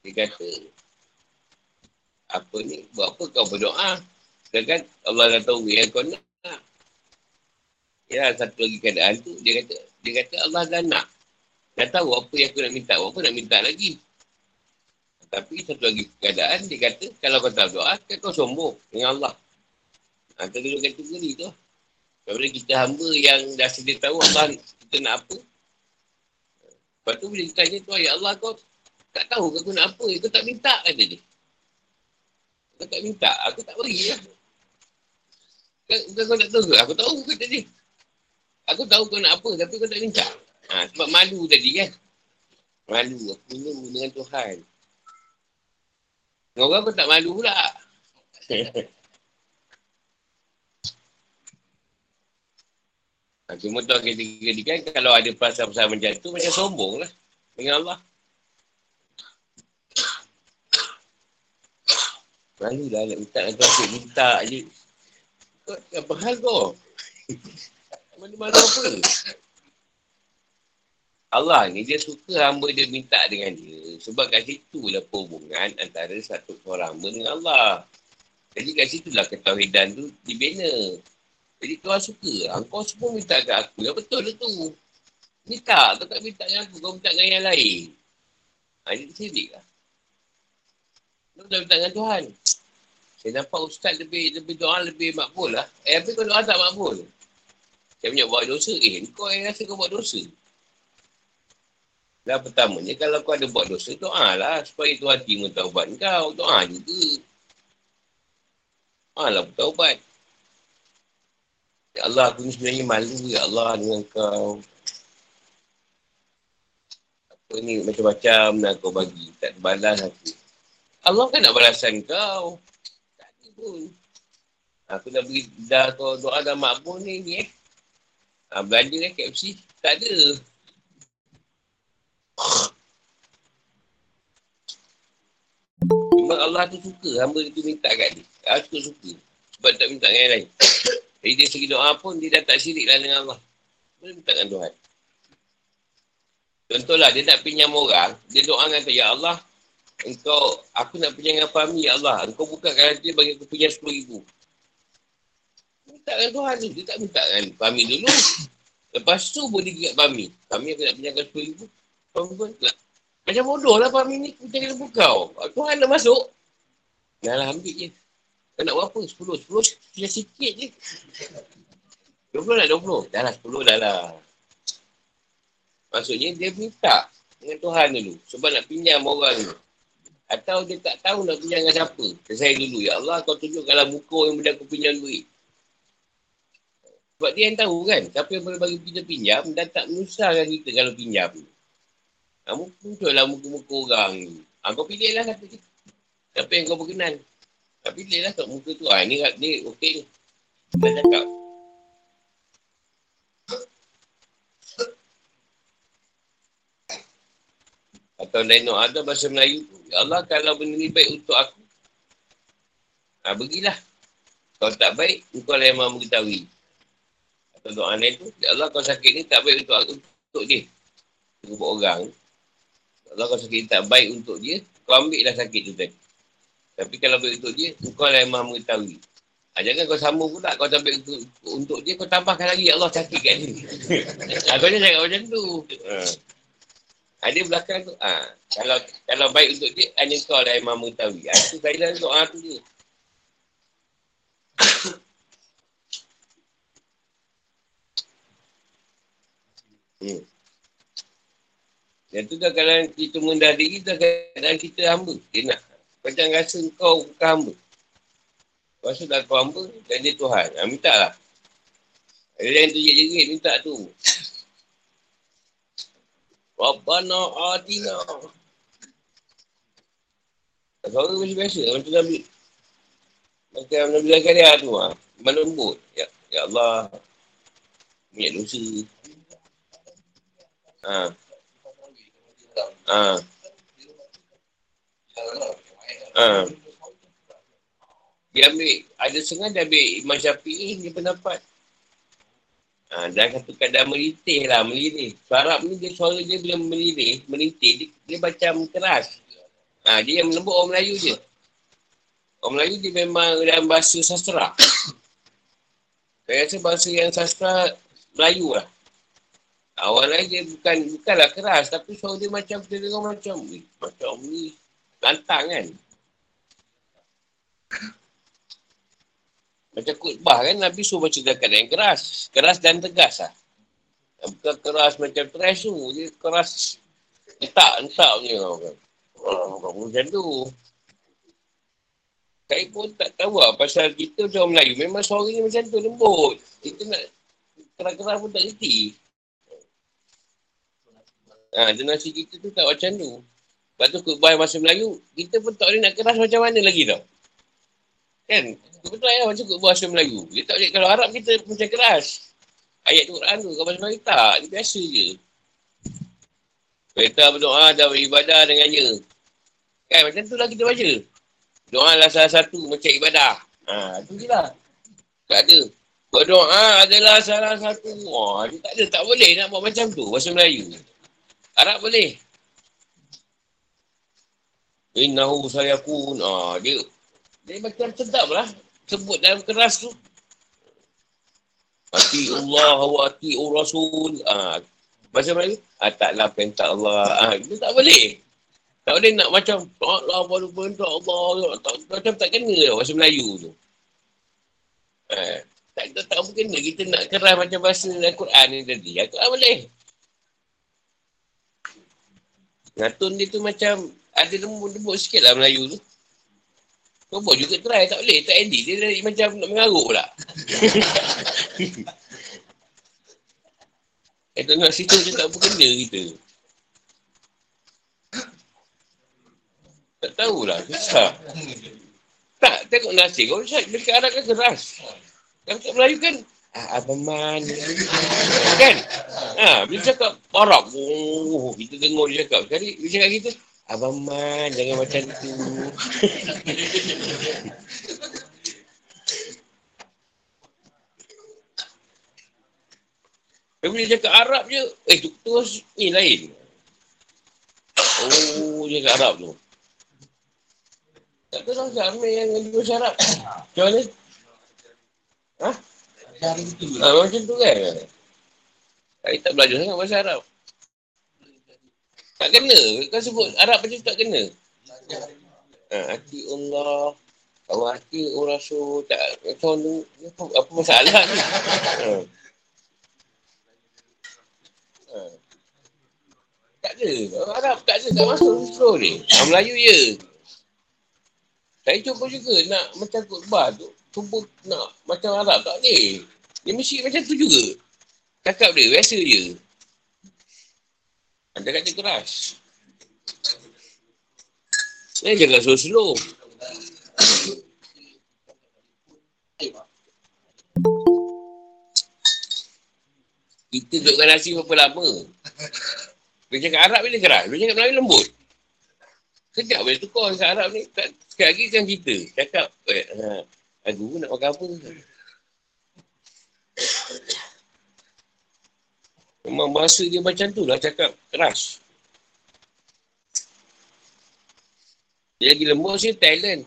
dia kata, apa ni, buat apa kau berdoa? Sedangkan Allah dah tahu yang kau nak. Ya, satu lagi keadaan tu, dia kata, dia kata Allah dah nak. Dah tahu apa yang aku nak minta. Apa nak minta lagi. Tapi satu lagi keadaan dia kata kalau kau tak doa, kan kau sombong dengan Allah. Kita duduk kategori tu. Kepada kita hamba yang dah sedia tahu Allah kita nak apa. Lepas tu bila kita tanya tu, Ya Allah kau tak tahu aku nak apa. Kau tak minta kata dia. Kau tak minta, aku tak beri lah. Bukan kau tak tahu ke? Aku tahu kata dia. Aku tahu kau nak apa tapi kau tak minta. Ha, sebab malu tadi kan. Malu. Aku minum dengan Tuhan. Orang pun tak malu pula. [laughs] ha, cuma tu kata kan kalau ada perasaan-perasaan macam tu macam sombong lah. Dengan Allah. Malu lah nak minta dengan Tuhan. Minta je. Kau apa hal kau? [laughs] Mana-mana apa? Allah ni dia suka hamba dia minta dengan dia. Sebab kat situ lah hubungan antara satu orang hamba dengan Allah. Jadi kat situ lah ketahidan tu dibina. Jadi Tuhan suka. Engkau semua minta kat aku. Ya betul lah tu. Minta. Kau tak minta dengan aku. Kau minta dengan yang lain. Ha, ini sirik lah. Kau tak minta dengan Tuhan. Saya nampak ustaz lebih lebih doa lebih makbul lah. Eh, tapi kau doa tak makbul. Saya punya buat dosa. Eh, kau yang rasa kau buat dosa. Dan pertamanya kalau kau ada buat dosa, doa lah supaya Tuhan terima taubat kau. Doa juga. Doa lah bertaubat. Ya Allah, aku ni sebenarnya malu ya Allah dengan kau. Apa ni macam-macam nak kau bagi. Tak balas aku. Allah kan nak balasan kau. Tak ada pun. Aku dah beri, dah kau doa dah makbul ni, ni eh. Ha, belanja kan KFC. Tak ada. Memang Allah tu suka hamba tu minta kat dia. Aku suka. Sebab tak minta dengan yang lain. Jadi dia segi doa pun dia dah tak syirik lah dengan Allah. Dia minta dengan Tuhan. Contohlah dia nak pinjam orang. Dia doa dengan Ya Allah. Engkau, aku nak pinjam dengan Fahmi Ya Allah. Engkau buka garanti bagi aku pinjam RM10,000. Minta dengan Tuhan tu. Dia tak minta dengan Fahmi dulu. Lepas tu boleh pergi kat Fahmi. Fahmi aku nak pinjamkan RM10,000. Perempuan tak. Macam bodoh lah Fahmi ni. Kita kena buka. Tuhan nak masuk. Dah lah ambil je. Kau nak berapa? Sepuluh. Sepuluh dia sikit je. Dua puluh nak dua puluh. Dah lah sepuluh dah lah. Maksudnya dia minta dengan Tuhan dulu. Sebab nak pinjam orang ni. Atau dia tak tahu nak pinjam dengan siapa. Saya dulu. Ya Allah kau tunjukkanlah muka yang boleh aku pinjam duit. Sebab dia yang tahu kan. Siapa yang boleh bagi kita pinjam dan tak menyusahkan kita kalau pinjam. Kamu muncul lah muka-muka orang ni. Ha, kau pilih lah kata dia. Siapa yang kau berkenan. Tapi dia lah kat muka tu. Ha, ni, ni okey ni. Dah cakap. Atau lain ada bahasa Melayu tu. Ya Allah kalau benda ni baik untuk aku. Ha, pergilah. Kalau tak baik, engkau lah yang mahu mengetahui. Atau doa lain tu. Ya Allah kalau sakit ni tak baik untuk aku. Untuk dia. Untuk orang. Ya Allah kalau sakit ni tak baik untuk dia. Kau ambil lah sakit tu tadi. Tapi kalau untuk dia, engkau lah yang mahu mengetahui. Ha, jangan kau sambung pula. Kau tak baik untuk, untuk dia, kau tambahkan lagi. Ya Allah sakit kat dia. ha, [laughs] kau jangan cakap macam tu. Ha. Ada belakang tu. Ha. Kalau kalau baik untuk dia, hanya kau lah yang mahu mengetahui. Ha. Itu kailan doa tu dia. hmm. Yang tu dah kalau kita mendah diri, dah keadaan kita hamba. Dia nak. Kau jangan rasa kau bukan hamba. Kau rasa dah kau hamba, dan dia Tuhan. Ha, minta lah. Ada yang tu jerit minta tu. [laughs] Rabbana adina. Suara macam biasa. Macam Nabi. Macam Nabi Zakaria tu. Ha. Melembut. Ya, ya Allah. Minyak dosa. Ha. Ha. Ha. Dia ambil, ada setengah dia ambil Imam Syafi'i, dia pendapat. Ha, dan satu keadaan melitih lah, melirih. Suara ni dia suara dia bila melirih, melitih, dia, dia macam keras. Ha, dia yang melembut orang Melayu je. Orang Melayu dia memang dalam bahasa sastra. [coughs] Saya rasa bahasa yang sastra Melayu lah. Orang lain dia bukan, bukanlah keras, tapi suara dia macam, dia dengar macam, macam ni, lantang kan. Macam khutbah kan Nabi suruh baca zakat yang keras. Keras dan tegas lah. Bukan keras macam trash tu. Dia keras. Entak, entak punya. Oh, macam tu. Saya pun tak tahu lah pasal kita orang Melayu. Memang suaranya macam tu lembut. Kita nak keras-keras pun tak reti. Ha, donasi kita tu tak macam tu. Lepas tu khutbah masa Melayu, kita pun tak boleh nak keras macam mana lagi tau. Kan? Betul ya macam kot bahasa Melayu. Dia tak boleh. Kalau Arab kita macam keras. Ayat Quran tu. Kalau bahasa Melayu tak. Dia biasa je. Kita berdoa dan beribadah dengannya. Kan macam tu lah kita baca. Doa lah salah satu macam ibadah. Ha, tu je lah. Tak ada. Berdoa adalah salah satu. Wah, dia tak ada. Tak boleh nak buat macam tu. Bahasa Melayu. Arab boleh. Innahu sayakun. Ah, dia dia macam sedap lah. Sebut dalam keras tu. Ati Allah wa ati Rasul. Ah, Bahasa Melayu? Ah, taklah perintah Allah. Ah, itu tak boleh. Tak boleh nak macam Allah baru perintah Allah. Tak, macam tak kena lah bahasa Melayu tu. Ah, tak, tak, tak kena. Kita nak keras macam bahasa Al-Quran ni tadi. Al-Quran boleh. Ngatun dia tu macam ada lembut-lembut sikit lah Melayu tu. Kau buat juga try, tak boleh. Tak edit. Dia dari macam nak mengaruk pula. [laughs] eh, tak nak situ je tak apa kena kita. Tak tahulah, susah. Tak, tengok nasi. Kau cakap, dekat Arab kan keras. Yang kat Melayu kan, ah, Abang Man. kan? Ha, bila cakap Arab, oh, kita tengok dia cakap. Sekali, dia cakap kita, Abang Man, jangan macam tu. Dia boleh cakap Arab je. Eh, tu, terus ni lain. Oh, dia cakap Arab tu. Tak tahu tak ramai yang bahasa Arab. Macam mana? Ha? Ha, macam tu kan? Saya tak belajar sangat bahasa Arab. Tak kena. Kau sebut Arab macam tak kena. Ha, hati Allah. Kalau hati orang rasul tak macam tu. Apa, apa masalah ni? Ha. Ha. Tak ada. Arab tak ada. Tak masuk ni. Orang Melayu je. Saya cuba juga nak macam khutbah tu. Cuba nak macam Arab tak boleh. Dia mesti macam tu juga. Cakap dia. Biasa je. Anda kata keras. Saya jangan slow-slow. Kita dudukkan nasi berapa lama? Dia cakap Arab bila keras? Dia cakap Melayu lembut. Sekejap boleh tukar cakap Arab ni. Sekejap lagi kan kita. Cakap, eh, ha, aku nak makan apa? Memang bahasa dia macam tu lah cakap keras. Dia lagi lembut sih Thailand.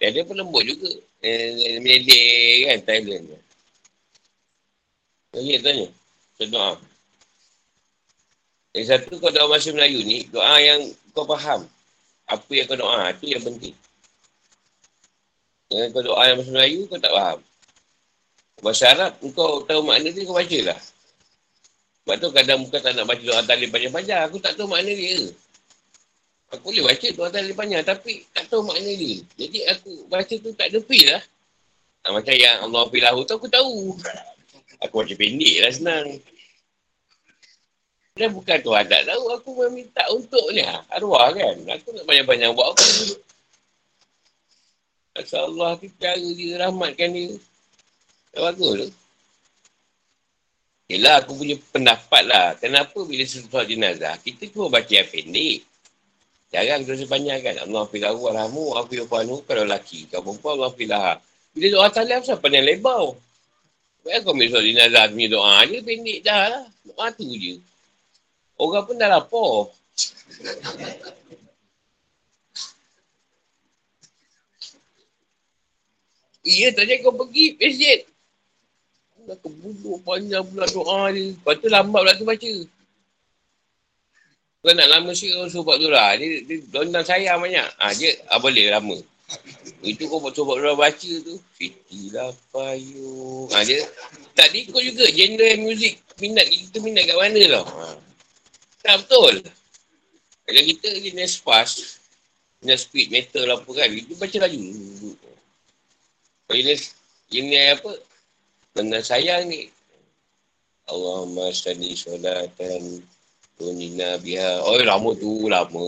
Thailand pun lembut juga. Eh, Melay kan Thailand. Lagi tanya. Saya doa. Yang satu kau doa bahasa Melayu ni, doa yang kau faham. Apa yang kau doa, itu yang penting. Yang kau doa yang bahasa Melayu, kau tak faham. Bahasa Arab, kau tahu makna dia, kau baca lah. Sebab tu kadang bukan tak nak baca doa talib panjang-panjang. Aku tak tahu makna dia. Aku boleh baca doa talib panjang tapi tak tahu makna dia. Jadi aku baca tu tak feel lah. Ha, macam yang Allah filahu tu aku tahu. Aku baca pendek lah senang. Dan bukan tu tak tahu. Aku meminta untuk ni. Arwah kan. Aku nak banyak-banyak buat apa. Asal Allah tu cara dia rahmatkan dia. Tak bagus tu. Yelah aku punya pendapat lah. Kenapa bila sesuatu jenazah, kita cuma baca yang pendek. Jarang terus panjang kan. Allah filah warahmu, afi ufanu, kalau lelaki. Kau perempuan, Allah filah. Bila doa talib, siapa panjang lebar? Baik kau ambil soal jenazah punya doa je, pendek dah lah. Doa tu je. Orang pun dah lapar. Iya, [laughs] tadi kau pergi, masjid. Dah kebuduk panjang pula doa dia. Lepas tu lambat pula tu baca. Kau nak lama sikit kau suruh buat doa. Dia, dia donang sayang banyak. Ha, dia ha, boleh lama. Itu kau buat suruh doa baca tu. Siti lah payung. Ha, dia tak ikut juga genre muzik. Minat kita minat kat mana tau. Ha. Tak betul. Kalau kita fast. Jenis speed metal apa kan. Kita baca lagi. Kalau jenis, jenis apa. Benda sayang ni. Allahumma salli sholatan tunina biha. Oh, lama tu, lama.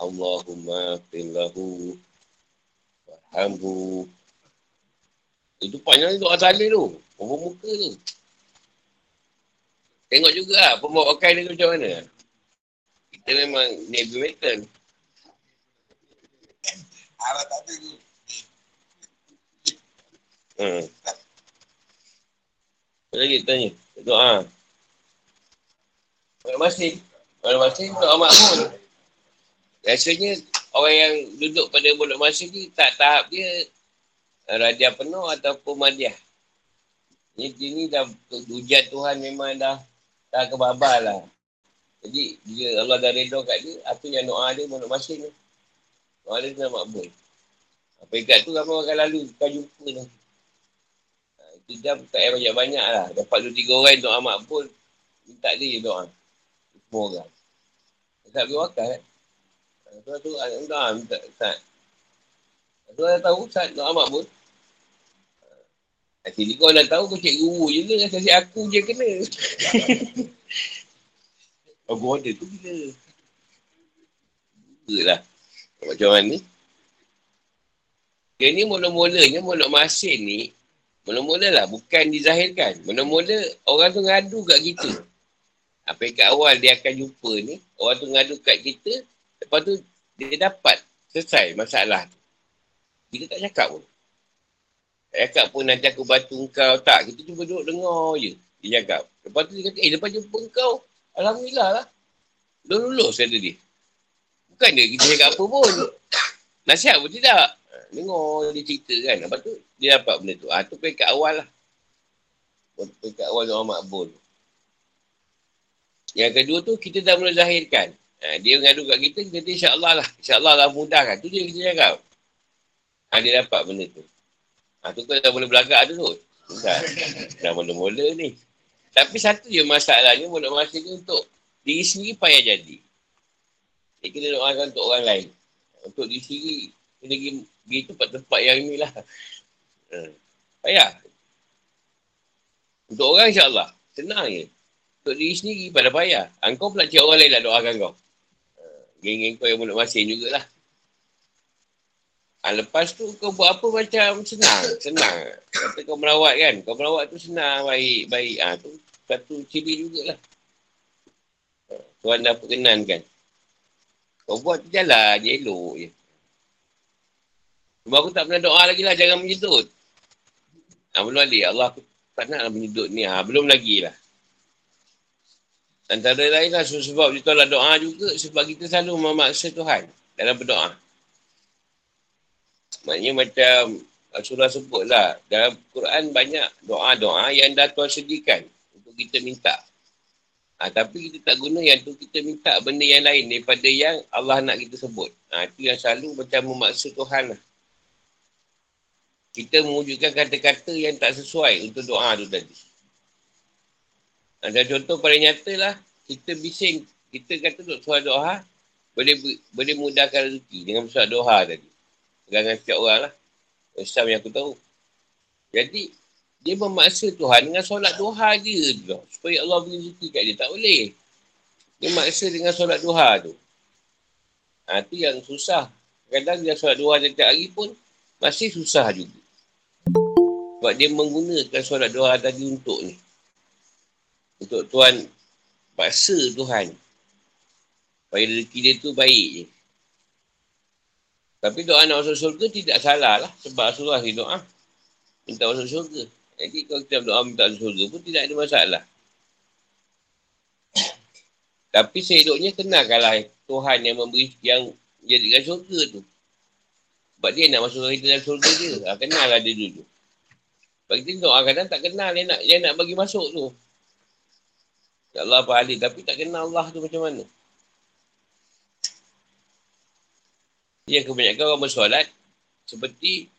Allahumma fillahu warhamhu. Itu panjang tu asali tu. Apa muka tu. Tengok juga lah, pembawaan dia macam mana. Kita memang Nabi Metal. Arah tak ada tu. Hmm. Apa lagi tanya? Doa. Orang masing. Orang masing doa makmul. Biasanya orang yang duduk pada mulut masing ni tak tahap dia eh, raja penuh ataupun madiah. Ini, ini dah ujian Tuhan memang dah dah kebabal lah. Jadi dia Allah dah redha kat dia, apa yang doa dia mulut masing ni. Doa dia dah makbul. Apa ikat tu orang akan lalu, kau jumpa lah. Satu jam tak payah banyak-banyak lah. Dapat dua tiga orang doa makbul. Minta dia doa. Semua orang. Tak boleh wakil kan. Tuan tu ada doa minta Ustaz. Tuan dah tahu Ustaz doa makbul. Nanti ni kau dah tahu kau cik guru je lah. Kasi aku je kena. Aku order tu bila. Juga lah. Macam mana ni? Dia ni mula-mulanya mulut masin ni Mula-mula lah, bukan dizahirkan. Mula-mula orang tu ngadu kat kita. [coughs] Apa kat awal dia akan jumpa ni, orang tu ngadu kat kita, lepas tu dia dapat selesai masalah tu. Kita tak cakap pun. Tak cakap pun nanti aku bantu kau. Tak, kita cuma duduk dengar je. Dia cakap. Lepas tu dia kata, eh lepas jumpa kau, Alhamdulillah lah. Lulus kata dia. Bukan dia kita cakap apa pun. [coughs] Nasihat pun tidak. Dengar dia cerita kan. Lepas tu dia dapat benda tu. Ha, tu pekat awal lah. Pekat awal doa makbul. Yang kedua tu kita dah mula zahirkan. Ha, dia mengadu kat kita, kita kata insyaAllah lah. InsyaAllah lah mudah kan. Tu dia kita cakap. Ha, dia dapat benda tu. Ha, tu kau dah mula belagak tu tu. Dah, [laughs] dah mula-mula ni. Tapi satu je masalahnya, mula masa ni untuk diri sendiri payah jadi. Dia kena doakan untuk orang lain. Untuk diri sendiri, kena pergi pergi tempat-tempat yang ni lah. Hmm. Payah. Untuk orang insyaAllah. Senang je. Untuk diri sendiri pada payah. Engkau pula cik orang lain lah doakan kau. Hmm. Geng-geng kau yang mulut masin jugalah. Ha, lepas tu kau buat apa macam senang. Senang. Kata kau merawat kan. Kau merawat tu senang. Baik. Baik. Ha, tu satu ciri jugalah. Ha, Tuhan dah perkenankan. Kau buat tu jalan elok je. Cuma aku tak pernah doa lagi lah. Jangan menyedut. Ha, belum lagi. Allah aku tak nak lah menyedut ni. Ha, belum lagi lah. Antara lain lah sebab kita lah doa juga sebab kita selalu memaksa Tuhan dalam berdoa. Maknanya macam Rasulullah sebut lah. Dalam Quran banyak doa-doa yang dah Tuhan sediakan untuk kita minta. Ha, tapi kita tak guna yang tu kita minta benda yang lain daripada yang Allah nak kita sebut. Ha, itu yang selalu macam memaksa Tuhan lah. Kita mewujudkan kata-kata yang tak sesuai untuk doa tu tadi. Ada contoh paling nyata lah. Kita bising. Kita kata untuk suara doa. Boleh boleh mudahkan rezeki dengan suara doa tadi. Dengan setiap orang lah. Islam yang aku tahu. Jadi, dia memaksa Tuhan dengan solat duha je tu. Supaya Allah beri rezeki kat dia. Tak boleh. Dia maksa dengan solat duha tu. Ha, tu yang susah. Kadang dia solat duha setiap hari pun masih susah juga. Sebab dia menggunakan solat duha tadi untuk ni. Untuk Tuhan paksa Tuhan. Supaya rezeki dia tu baik je. Tapi doa nak masuk syurga tidak salah lah. Sebab Rasulullah ni doa. Minta masuk syurga. Jadi kalau kita doa minta masuk syurga pun tidak ada masalah. Tapi sehidupnya kenalkanlah Tuhan yang memberi yang jadikan syurga tu. Sebab dia nak masuk kita dalam syurga dia. Ha, kenal lah dia dulu. Sebab kita doa kadang tak kenal dia nak, dia nak bagi masuk tu. Ya Allah apa ahli. Tapi tak kenal Allah tu macam mana. Ya kebanyakan orang bersolat seperti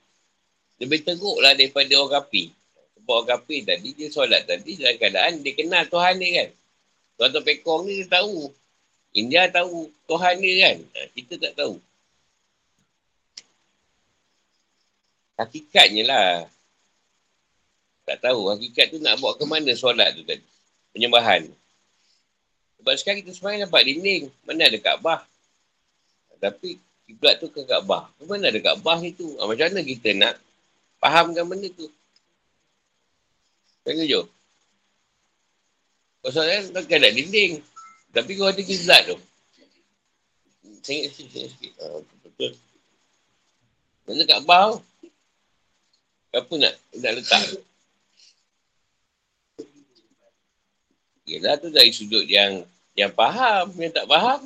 lebih teruk lah daripada orang kapi. Sebab orang kapi tadi dia solat tadi dalam keadaan dia kenal Tuhan dia kan. Tuan-tuan pekong ni dia tahu. India tahu Tuhan dia kan. Ha, kita tak tahu. Hakikatnya lah. Tak tahu. Hakikat tu nak buat ke mana solat tu tadi. Penyembahan. Sebab sekarang kita sebenarnya nampak dinding. Mana ada Kaabah. Tapi kiblat tu ke Kaabah. Mana ada Kaabah itu? Ha, macam mana kita nak fahamkan benda tu? Tengok je. Pasal kan tak ada dinding. Tapi kau ada kiblat tu. Tengok sikit, tengok sikit. Ha, betul. Mana Kaabah tu? Apa nak, nak letak? Yelah tu dari sudut yang yang faham, yang tak faham.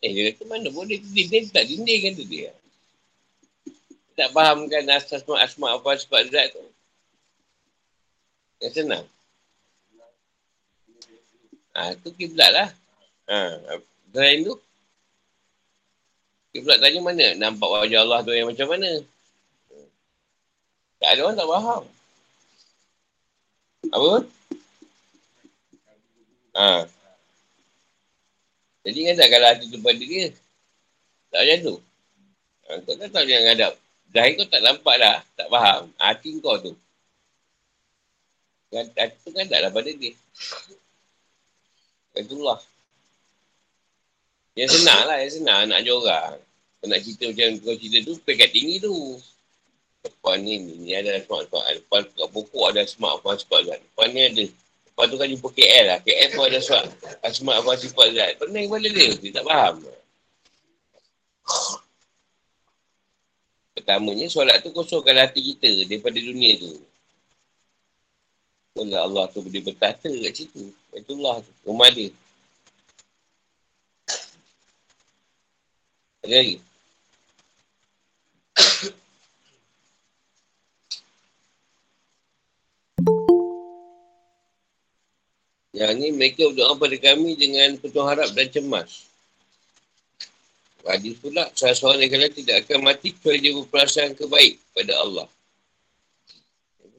Eh, dia kata mana boleh dinding, tak dinding tu dia. Tak fahamkan asma asma apa sebab zat tu. Yang senang. Ha, tu kiblat lah. Ha, selain tu, kiblat tanya mana? Nampak wajah Allah tu yang macam mana? Tak ada orang tak faham. Apa? Ha. Jadi kan tak kalau hati tu pada dia. Tak macam tu. Ha, kau tak tahu yang hadap. Zahir kau tak nampak dah. Tak faham. Hati kau tu. Kan, hati tu kan tak pada dia. Itulah. Yang senang lah. Yang senang nak ajar orang. Kau nak cerita macam kau cerita tu. Pekat tinggi tu. Depan ni, ni, ni ada smart smart. Depan kat pokok ada smart smart smart. Depan ni ada Lepas tu kan jumpa KL lah. KL pun ada suat. Asmat apa sifat zat. Pening kepala dia. Dia tak faham. Pertamanya solat tu kosongkan hati kita daripada dunia tu. Mula Allah tu boleh bertata kat situ. Itulah tu. Rumah dia. Ada lagi? Yang ni mereka berdoa pada kami dengan penuh harap dan cemas. Hadis pula, salah seorang negara tidak akan mati kecuali dia berperasaan kebaik pada Allah.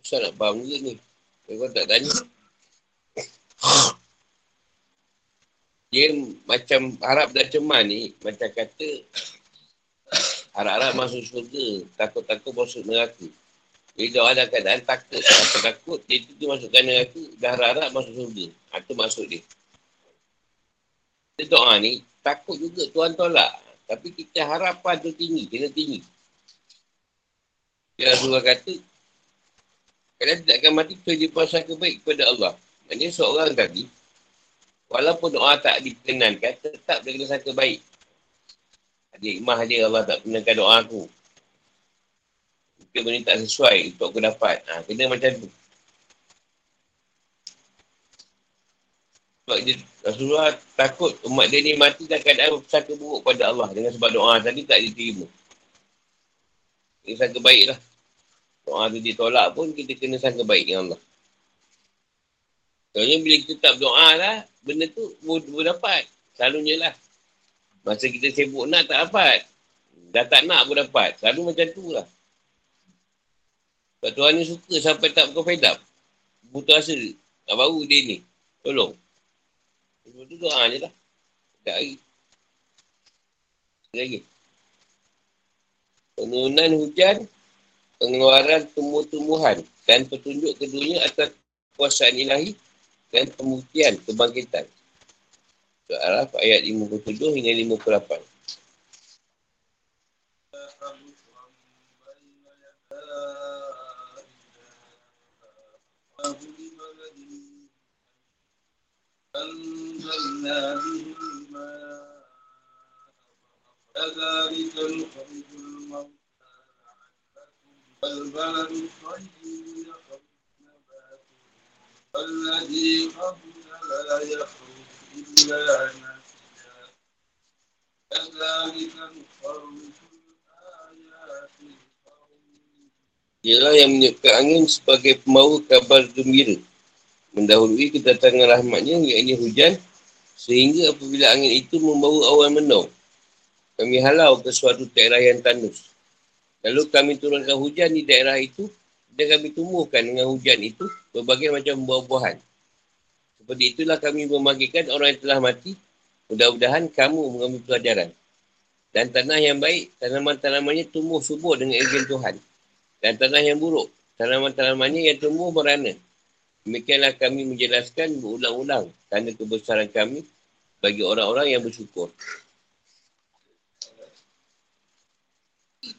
Susah nak faham juga ni. Kau tak tanya. Dia macam harap dan cemas ni, macam kata harap-harap masuk surga, takut-takut masuk neraka. Bila orang ada keadaan takut, rasa takut, dia tu masukkan neraka, dah harap-harap masuk surga. Itu ha, maksud dia. Kita doa ni, takut juga Tuhan tolak. Tapi kita harapan tu tinggi, kena tinggi. Ya Rasulullah kata, kalian tidak akan mati kecuali dia prasangka baik kepada Allah. Maksudnya seorang tadi, walaupun doa tak dikenankan, tetap dia kena sangka baik. Dia imah dia Allah tak kenankan doa aku. Mungkin benda tak sesuai untuk aku dapat. Ha, kena macam tu. Sebab dia, Rasulullah takut umat dia ni mati dan keadaan bersangka buruk pada Allah dengan sebab doa tadi tak diterima. Dia sangka baik lah. Doa tu ditolak pun kita kena sangka baik dengan Allah. Soalnya bila kita tak berdoa lah, benda tu boleh dapat. Selalunya lah. Masa kita sibuk nak tak dapat. Dah tak nak pun dapat. Selalu macam tu lah. Sebab Tuhan ni suka sampai tak bukan fedap. Butuh rasa. Tak baru dia ni. Tolong. Sebab tu doa je lah. Tak hari. Lagi. Penurunan hujan, pengeluaran tumbuh-tumbuhan dan petunjuk keduanya atas kuasaan ilahi dan pembuktian kebangkitan. Surah Araf ayat 57 hingga 58. أنزلنا به الماء كذلك نخرج الموتى لعلكم والبلد الطيب يخرج والذي قبل لا يخرج إلا نسيا كذلك نفرج الآيات Ialah yang menyebabkan angin sebagai pembawa kabar gembira. Mendahului kedatangan rahmatnya, iaitu hujan, sehingga apabila angin itu membawa awan mendung, kami halau ke suatu daerah yang tandus. Lalu kami turunkan hujan di daerah itu dan kami tumbuhkan dengan hujan itu berbagai macam buah-buahan. Seperti itulah kami memanggilkan orang yang telah mati. Mudah-mudahan kamu mengambil pelajaran. Dan tanah yang baik, tanaman-tanamannya tumbuh subur dengan izin Tuhan. Dan tanah yang buruk, tanaman-tanamannya yang tumbuh merana. Demikianlah kami menjelaskan berulang-ulang tanda kebesaran kami bagi orang-orang yang bersyukur.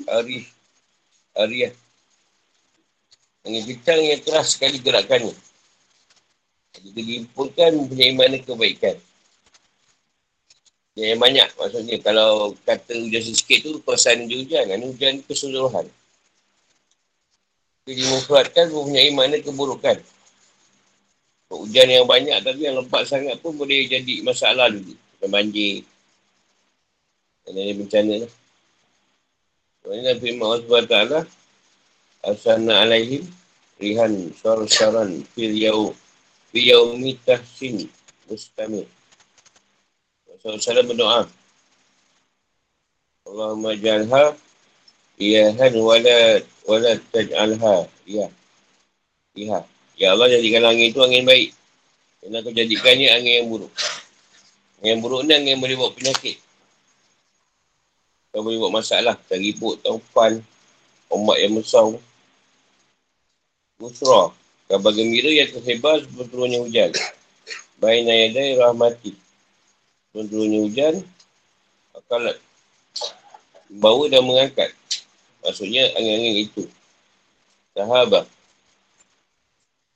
Arif. Arif. Angin kencang yang keras sekali gerakannya. Jika diimpulkan mempunyai mana kebaikan. Yang banyak maksudnya kalau kata hujan sikit tu perasaan dia hujan. Ini hujan keseluruhan. Dimufradkan mempunyai mana keburukan. Hujan yang banyak tapi yang lebat sangat pun boleh jadi masalah dulu. Macam banjir. Dan ada bencana lah. Sebenarnya Nabi Muhammad SWT Asana alaihim rihan syar-syaran fil yau fi yaumi tahsin mustamir. Rasulullah berdoa. Allahumma jalha iyahan wala wala taj'alha ya. Ya. Ya Allah jadikan angin itu angin baik. Dan aku jadikannya angin yang buruk. Angin yang buruk ni angin yang boleh buat penyakit. Kau boleh buat masalah. Teribut, taufan, ombak yang besar. Busra. Kabar gembira yang tersebar sebelum turunnya hujan. Baina yadai rahmati. Sebelum turunnya hujan, akalat. Bawa dan mengangkat. Maksudnya angin-angin itu. Sahabat.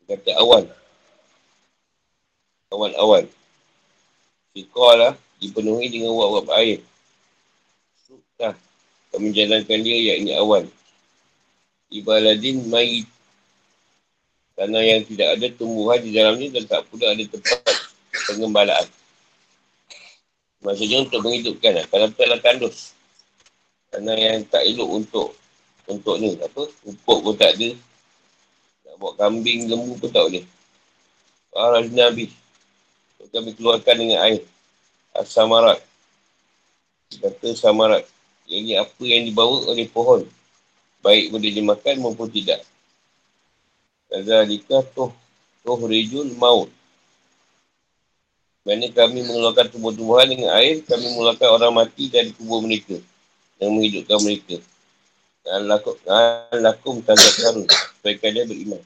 Kata awan. Awan-awan. Sikolah dipenuhi dengan uap-uap air. Sukah. Kami jalankan dia yakni awan. Ibaladin mayit Tanah yang tidak ada tumbuhan di dalamnya dan tak pula ada tempat pengembalaan. Maksudnya untuk menghidupkan. Kalau tu adalah tandus. Tanah yang tak elok untuk untuk ni. Apa? Pupuk pun tak ada. Nak kambing, lembu pun tak boleh. Arah Nabi. Kami keluarkan dengan air. As-samarat. Kata samarat. Yang apa yang dibawa oleh pohon. Baik boleh dimakan maupun tidak. Kazalika tuh tuh rijul maut. Maksudnya kami mengeluarkan tumbuh-tumbuhan dengan air, kami mengeluarkan orang mati dari kubur mereka yang menghidupkan mereka. Dan lakum, dan lakum tanda karun, supaya kalian beriman.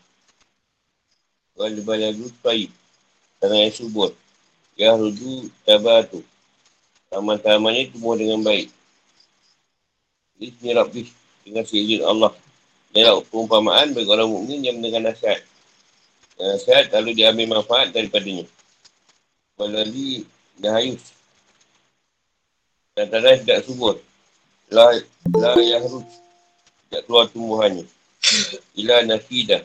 Wal baladu taib, tanah yang subur. Ya rudu tabatu. Taman-tamannya tumbuh dengan baik. Ini rabbi dengan seizin Allah. Dalam perumpamaan bagi orang mukmin yang mendengar nasihat. Nasihat lalu diambil manfaat daripadanya. Walali dahayus. Dan tanah tidak subur. La, la yahrus. Tidak keluar tumbuhannya. Ila nakidah.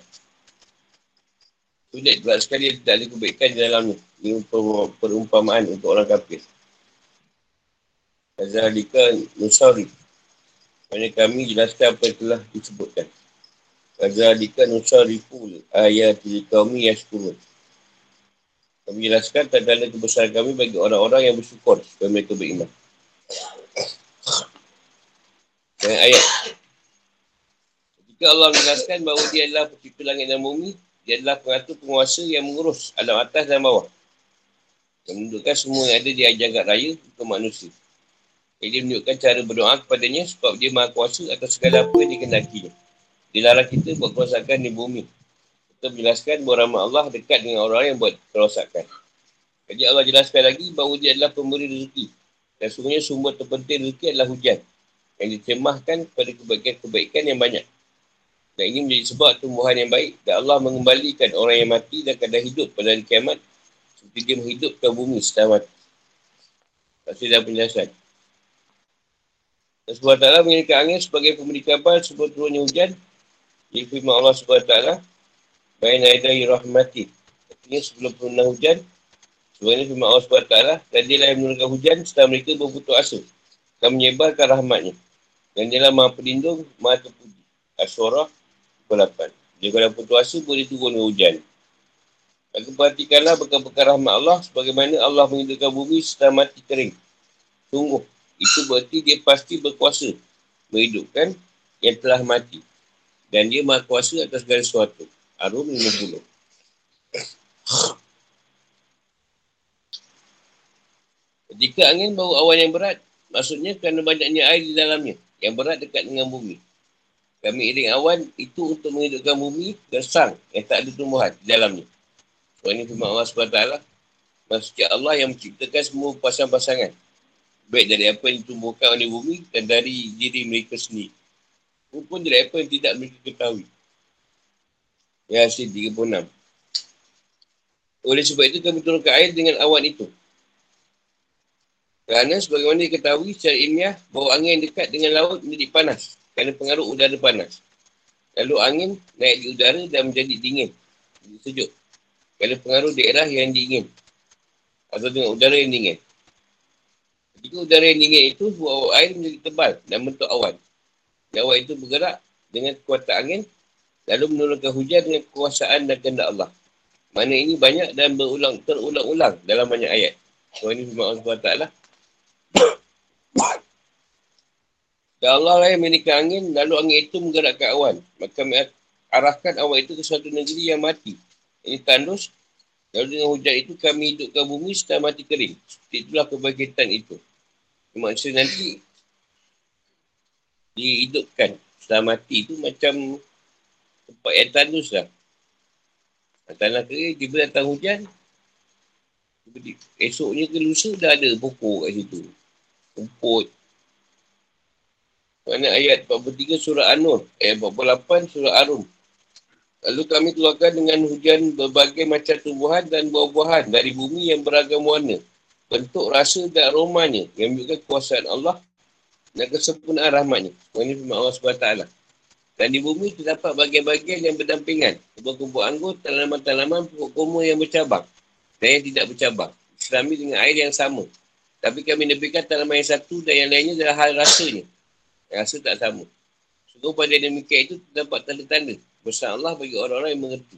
Sulit berat sekali tidak ada kebaikan di dalamnya. Ini perumpamaan untuk orang kafir. Azalika Nusari. Mana kami jelaskan apa yang telah disebutkan. Azalika Nusari pul ayat di kami yang. Kami jelaskan tanda kebesaran kami bagi orang-orang yang bersyukur supaya mereka beriman. Dan ayat. Jika Allah menjelaskan bahawa dia adalah pencipta langit dan bumi, dia adalah pengatur penguasa yang mengurus alam atas dan bawah. Yang menunjukkan semua yang ada di jagat raya untuk manusia. Jadi dia menunjukkan cara berdoa kepadanya sebab dia maha kuasa atas segala apa yang dikendakinya. Dia larang kita buat kerosakan di bumi. Kita menjelaskan bahawa rahmat Allah dekat dengan orang yang buat kerosakan. Jadi Allah jelaskan lagi bahawa dia adalah pemberi rezeki. Dan sebenarnya sumber terpenting rezeki adalah hujan. Yang dicemahkan kepada kebaikan-kebaikan yang banyak. Dan ini menjadi sebab tumbuhan yang baik. Dan Allah mengembalikan orang yang mati dan kadang hidup pada hari kiamat. Seperti dia menghidupkan bumi setelah mati. Pasti dah penjelasan. Dan SWT mengingatkan angin sebagai pemberi kabar sebelum turunnya hujan. Jadi firman Allah SWT. Bain aidahi rahmati. Artinya sebelum turunnya hujan. Sebenarnya firman Allah SWT. Dan dia lah yang menurunkan hujan setelah mereka berputus asa. Dan menyebarkan rahmatnya. Dan dia lah maha pelindung, maha terpuji. Asyurah pukul 8. Dia kalau putus asa boleh turun hujan. Maka perhatikanlah bekas-bekas rahmat Allah sebagaimana Allah menghidupkan bumi setelah mati kering. Sungguh, itu berarti dia pasti berkuasa menghidupkan yang telah mati. Dan dia maha kuasa atas segala sesuatu. Arum 50. Jika angin bawa awan yang berat, maksudnya kerana banyaknya air di dalamnya yang berat dekat dengan bumi. Kami iring awan itu untuk menghidupkan bumi gersang yang tak ada tumbuhan di dalamnya. So ini firman Allah SWT. Maksudnya Allah yang menciptakan semua pasang-pasangan. Baik dari apa yang ditumbuhkan oleh bumi dan dari diri mereka sendiri. Maupun dari apa yang tidak mereka ketahui. Ya, hasil 36. Oleh sebab itu kami turunkan air dengan awan itu. Kerana sebagaimana diketahui secara ilmiah bahawa angin dekat dengan laut menjadi panas kerana pengaruh udara panas. Lalu angin naik di udara dan menjadi dingin. Jadi sejuk. Kerana pengaruh daerah yang dingin. Atau dengan udara yang dingin. Jika udara yang dingin itu buat air menjadi tebal dan bentuk awan. Dan awan itu bergerak dengan kekuatan angin lalu menurunkan hujan dengan kekuasaan dan kehendak Allah. Mana ini banyak dan berulang terulang-ulang dalam banyak ayat. So ini firman Allah SWT. Dan Allah lah yang menikah angin, lalu angin itu menggerakkan awan. Maka arahkan awan itu ke suatu negeri yang mati. Ini tandus. Lalu dengan hujan itu kami hidupkan bumi setelah mati kering. Seperti itulah kebangkitan itu. Maksud nanti dihidupkan setelah mati itu macam tempat yang tandus lah. Tanah kering, tiba datang hujan. Esoknya ke lusa dah ada pokok kat situ. Rumput, mana ayat 43 surah An-Nur. Ayat 48 surah Arum. Lalu kami keluarkan dengan hujan berbagai macam tumbuhan dan buah-buahan dari bumi yang beragam warna. Bentuk rasa dan aromanya yang menunjukkan kuasaan Allah dan kesempurnaan rahmatnya. Ini firman Allah SWT. Dan di bumi terdapat bagian-bagian yang berdampingan. Kumpul-kumpul anggur, tanaman-tanaman, pokok kumur yang bercabang. Dan yang tidak bercabang. Islami dengan air yang sama. Tapi kami nebihkan tanaman yang satu dan yang lainnya adalah hal rasanya. Rasa tak sama. Sungguh pada demikian itu terdapat tanda-tanda. Besar Allah bagi orang-orang yang mengerti.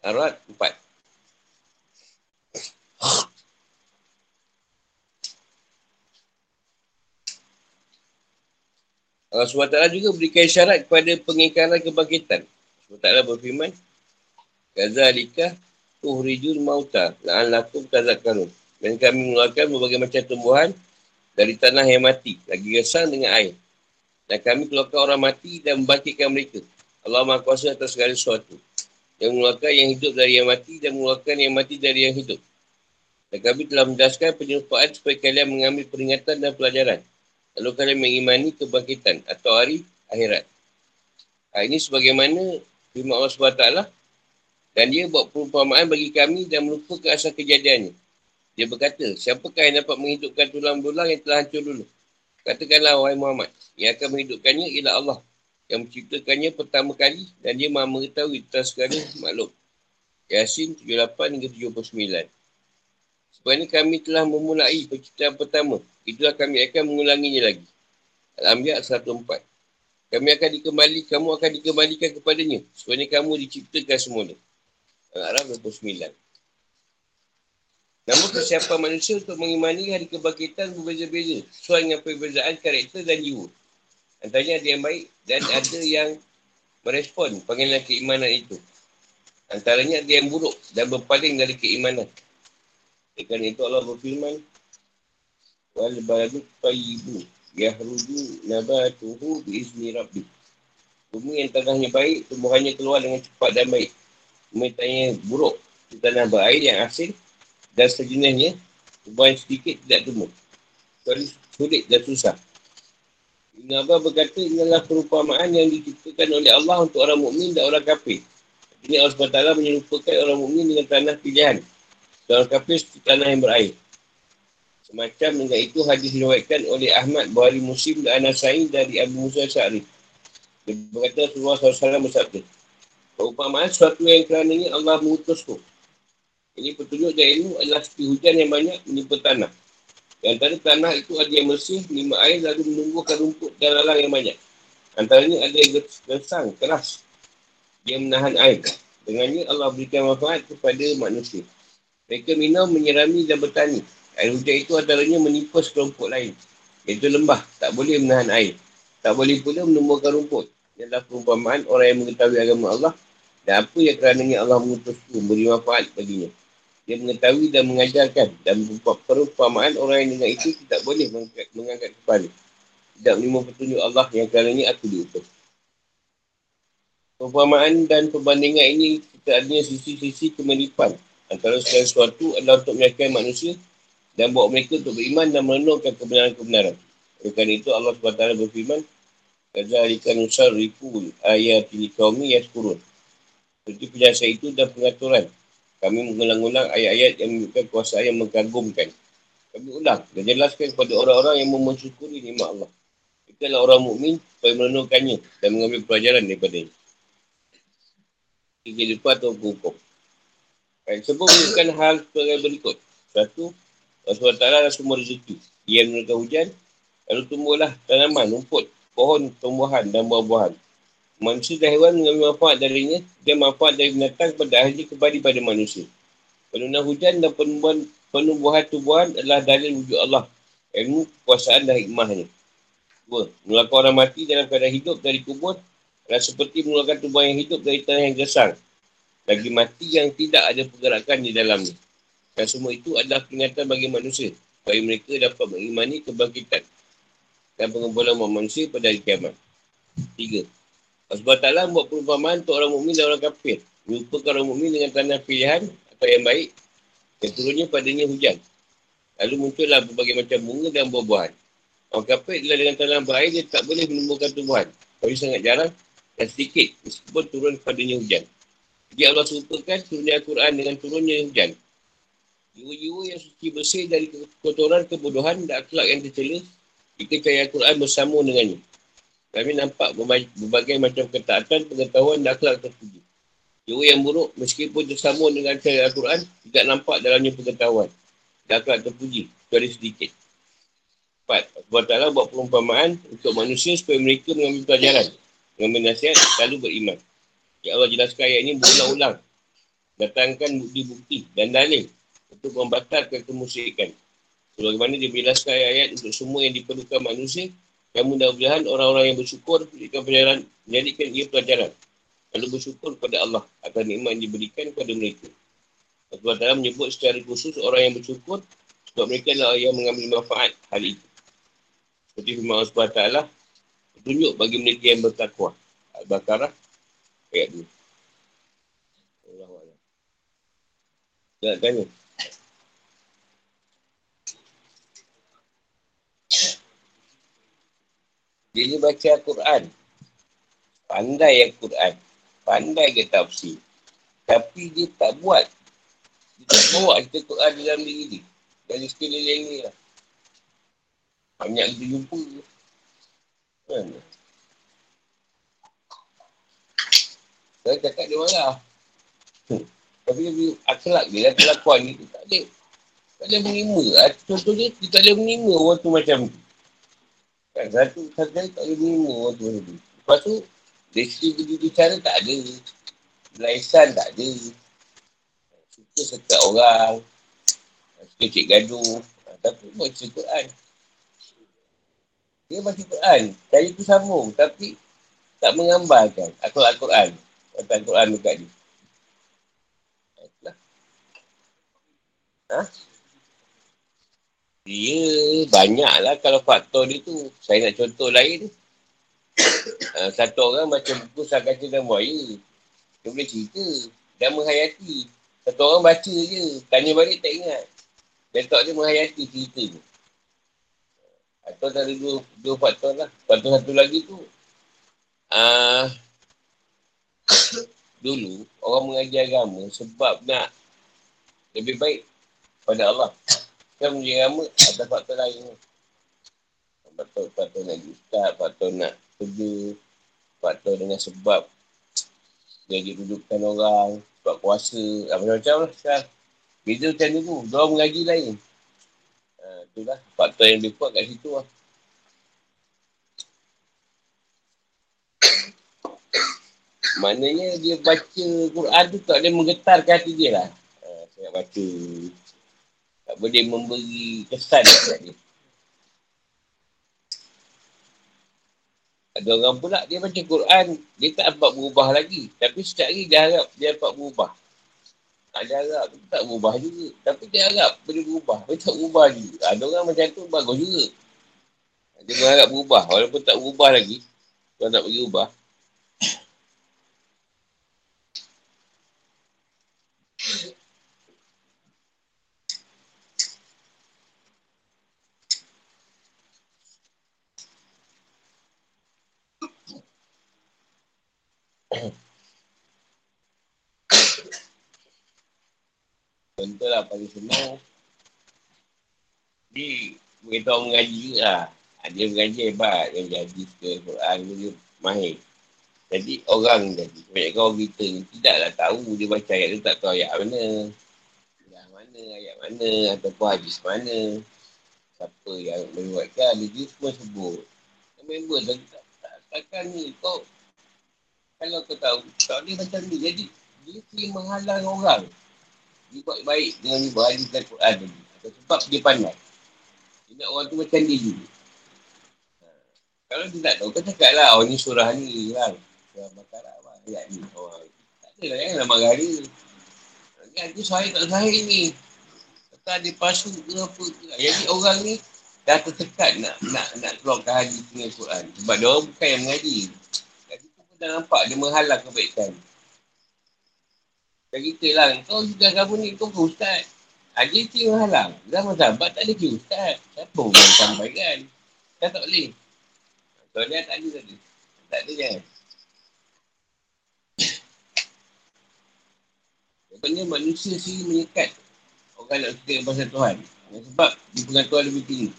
Arat 4. Allah SWT juga berikan syarat kepada pengingkaran kebangkitan. SWT berfirman, Kazalika tuhrijul mauta la'allakum tazakarun. Dan kami mengeluarkan berbagai macam tumbuhan dari tanah yang mati, lagi gesang dengan air. Dan kami keluarkan orang mati dan membangkitkan mereka. Allah Maha Kuasa atas segala sesuatu. Yang mengeluarkan yang hidup dari yang mati dan mengeluarkan yang mati dari yang hidup. Dan kami telah menjelaskan penyerupaan supaya kalian mengambil peringatan dan pelajaran. Lalu kalian mengimani kebangkitan atau hari akhirat. Ha, ini sebagaimana firman Allah SWT dan dia buat perumpamaan bagi kami dan melupakan asal kejadiannya. Dia berkata, siapakah yang dapat menghidupkan tulang belulang yang telah hancur dulu? Katakanlah, wahai Muhammad, yang akan menghidupkannya ialah Allah yang menciptakannya pertama kali dan dia maha mengetahui tentang segala makhluk. Yasin 78 hingga 79. Sebenarnya kami telah memulai penciptaan pertama. Itulah kami akan mengulanginya lagi. Al-Ambiya 104. Kami akan dikembali, kamu akan dikembalikan kepadanya. Sebenarnya kamu diciptakan semula. Al-Araf 29. Namun kesiapan manusia untuk mengimani hari kebangkitan berbeza-beza. Sesuai dengan perbezaan karakter dan jiwa. Antaranya ada yang baik dan ada yang merespon panggilan keimanan itu. Antaranya ada yang buruk dan berpaling dari keimanan. Kerana itu Allah berfirman, Wal baladu tayyibu yahrudu nabatuhu biizni rabbi. Bumi yang tanahnya baik, tumbuhannya keluar dengan cepat dan baik. Bumi yang buruk, tanah berair yang asin, dan sejenisnya Tubuhan sedikit tidak tumbuh Kecuali sulit dan susah Ibn Abbas berkata inilah perumpamaan yang diciptakan oleh Allah untuk orang mukmin dan orang kafir. Ini Allah SWT menyerupakan orang mukmin dengan tanah pilihan. Dan orang kafir seperti tanah yang berair. Semacam dengan itu hadis diriwayatkan oleh Ahmad Buhari Muslim dan Anasai dari Abu Musa Syari. Dia berkata Rasulullah SAW bersabda. Perumpamaan sesuatu yang kerana ini Allah mengutusku. Ini petunjuk dan ilmu adalah seperti hujan yang banyak menimpa tanah. Di antara tanah itu ada yang bersih, lima air lalu menumbuhkan rumput dan lalang yang banyak. Antaranya ada yang gersang, keras. Dia menahan air. Dengannya Allah berikan manfaat kepada manusia. Mereka minum, menyerami dan bertani. Air hujan itu antaranya menimpa sekelompok lain. Iaitu lembah. Tak boleh menahan air. Tak boleh pula menumbuhkan rumput. Ini adalah perumpamaan orang yang mengetahui agama Allah dan apa yang kerananya Allah mengutus memberi manfaat baginya. Dia mengetahui dan mengajarkan dan perumpamaan orang yang dengar itu tidak boleh mengangkat, mengangkat kepala. Tidak menerima petunjuk Allah yang karenanya aku diutus. Perumpamaan dan perbandingan ini kita adanya sisi-sisi kemiripan antara segala sesuatu adalah untuk meyakinkan manusia dan bawa mereka untuk beriman dan menenungkan kebenaran-kebenaran. Oleh kerana itu Allah SWT berfirman Kazalika nusar rikul ayat ini kaumi yaskurun. Seperti penjelasan itu dan pengaturan kami mengulang-ulang ayat-ayat yang menunjukkan kuasa yang mengagumkan. Kami ulang dan jelaskan kepada orang-orang yang mensyukuri nikmat Allah. Itulah orang mukmin supaya merenungkannya dan mengambil pelajaran daripada ini. Lupa atau hukum. Baik, sebab menunjukkan hal sebagai berikut. Satu, Allah SWT adalah semua rezeki. Dia menurunkan hujan, lalu tumbuhlah tanaman, rumput, pohon, tumbuhan dan buah-buahan. Manusia dan hewan mengambil manfaat darinya dan manfaat dari binatang pada akhirnya kembali pada manusia. Penurunan hujan dan penumbuhan, penumbuhan tubuhan adalah dalil wujud Allah. Ilmu, kekuasaan dan hikmahnya. Dua, mengeluarkan orang mati dalam keadaan hidup dari kubur adalah seperti mengeluarkan tubuhan yang hidup dari tanah yang gesang. Lagi mati yang tidak ada pergerakan di dalamnya. Dan semua itu adalah peringatan bagi manusia supaya mereka dapat mengimani kebangkitan dan pengumpulan manusia pada hari kiamat. Tiga, Allah Ta'ala buat perumpamaan untuk orang mukmin dan orang kafir. Merupakan orang mukmin dengan tanah pilihan atau yang baik. Yang turunnya padanya hujan. Lalu muncullah berbagai macam bunga dan buah-buahan. Orang kafir adalah dengan tanah berair, dia tak boleh menumbuhkan tumbuhan. Tapi sangat jarang dan sedikit meskipun turun padanya hujan. Jadi Allah serupakan turunnya Al-Quran dengan turunnya hujan. Jiwa-jiwa yang suci bersih dari kotoran, kebodohan dan akhlak yang tercela jika cahaya Al-Quran bersama dengannya. Kami nampak berbagai macam ketaatan, pengetahuan dan akhlak terpuji. Jiwa yang buruk, meskipun tersambung dengan cara Al-Quran, tidak nampak dalamnya pengetahuan dan akhlak terpuji, kecuali sedikit. Empat, Allah Ta'ala buat perumpamaan untuk manusia supaya mereka mengambil pelajaran, mengambil nasihat, lalu beriman. Ya Allah jelaskan ayat ini berulang-ulang. Datangkan bukti-bukti dan dalil untuk membatalkan kemusyrikan. Sebagaimana dia menjelaskan ayat-ayat untuk semua yang diperlukan manusia yang mudah-mudahan orang-orang yang bersyukur berikan pelajaran, menjadikan ia pelajaran. Lalu bersyukur kepada Allah akan nikmat yang diberikan kepada mereka. Allah Ta'ala menyebut secara khusus orang yang bersyukur sebab mereka adalah yang mengambil manfaat hal itu. Seperti firman Allah Ta'ala petunjuk bagi mereka yang bertakwa. Al-Baqarah ayat 2. Allah Allah. tanya. Dia ni baca Al-Quran. Pandai yang Quran. Pandai ke tafsir. Tapi dia tak buat. Dia tak bawa cerita Quran dalam diri dia. Dari sekeliling ni lah. Banyak kita jumpa. Kan? Saya cakap dia marah. [laughs] Tapi dia akhlak dia, kelakuan dia tak ada. Tak boleh menerima. Ah, contohnya, dia tak boleh menerima orang tu macam tu. Kan, satu, satu kali tak boleh menerima orang tu macam tu. Lepas tu, dari segi bicara tak ada. Laisan tak ada. Suka sekat orang. Suka cik gaduh. Tapi buat cerita Quran. Dia baca Quran. Saya tu sambung. Tapi tak menggambarkan Al-Quran. Al-Quran dekat dia. Ha? Dia banyaklah kalau faktor dia tu. Saya nak contoh lain. uh, [coughs] satu orang baca buku sang kaca dan buaya. Dia boleh cerita. Dan menghayati. Satu orang baca je. Tanya balik tak ingat. Dan tak dia menghayati cerita tu. Atau dari dua, dua faktor lah. Faktor satu lagi tu. Uh, [coughs] dulu orang mengaji agama sebab nak lebih baik pada Allah. Kan mengaji agama ada faktor lain. Faktor, faktor nak ustaz, faktor nak kerja, faktor dengan sebab mengaji dudukan orang, sebab kuasa, macam-macam lah sekarang. Beza macam tu, dua mengaji lain. Ha, itulah faktor yang dia buat kat situ lah. Maknanya dia baca Quran tu tak boleh menggetarkan hati dia lah. Ha, saya nak baca. Tak boleh memberi kesan kat dia. Ada orang pula dia baca Quran, dia tak dapat berubah lagi. Tapi setiap hari dia harap dia dapat berubah. Tak dia harap tu tak berubah juga. Tapi dia harap boleh berubah. Dia tak berubah juga. Ada orang macam tu bagus juga. Dia berharap berubah. Walaupun tak berubah lagi. Kalau nak ubah. Contoh lah paling senang. Dia beritahu mengaji juga lah. Dia mengaji hebat. Dia jadi ke Quran dia mahir. Jadi orang jadi. Banyak orang kita ni tidaklah tahu dia baca ayat tu tak tahu ayat mana. Ayat mana, ayat mana ataupun hadis mana. Siapa yang menyebutkan dia semua sebut. Member tak, tak, takkan ni kau kalau kau tahu, tak dia macam ni. Jadi, dia kena menghalang orang. Dia buat baik dengan dia berhadi dan Quran tadi. Sebab dia pandai. Dia nak orang tu macam dia juga. Ha. Kalau dia tak tahu, kau cakap lah, oh ni surah ni kan. Surah Bakarah apa, ayat ni. Oh, tak ada lah, janganlah marah dia. Kan tu sahih tak sahih ni. Kata dia pasu ke apa ke. Jadi orang ni dah tertekat nak nak nak keluarkan hadis dengan Quran. Sebab dia orang bukan yang mengaji dah nampak dia menghalang kebaikan. Dan kita lah, kau sudah kamu ni, kau ke ustaz. Haji ah, tu menghalang. Zaman sahabat tak ada ke ustaz. Siapa pun sampaikan. Kan tak boleh. Kau dia tak ada tadi. Tak ada jangan. Sebenarnya manusia sendiri menyekat orang nak cerita pasal Tuhan. Sebab di pengatuan lebih tinggi.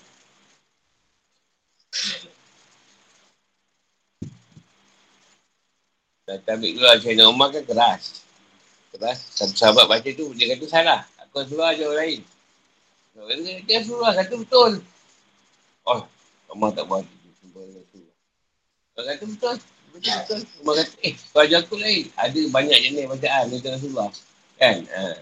Kata ambil lah Sayyidina Umar kan keras. Keras. Satu sahabat baca tu, dia kata salah. Aku suruh aja orang lain. Dia, dia suruh kata betul. Oh, Umar tak buat. Dia kata betul. Betul, betul. Umar kata, eh, kau ajar aku lain. Ada banyak jenis bacaan dia tengah suruh. Kan? Ha.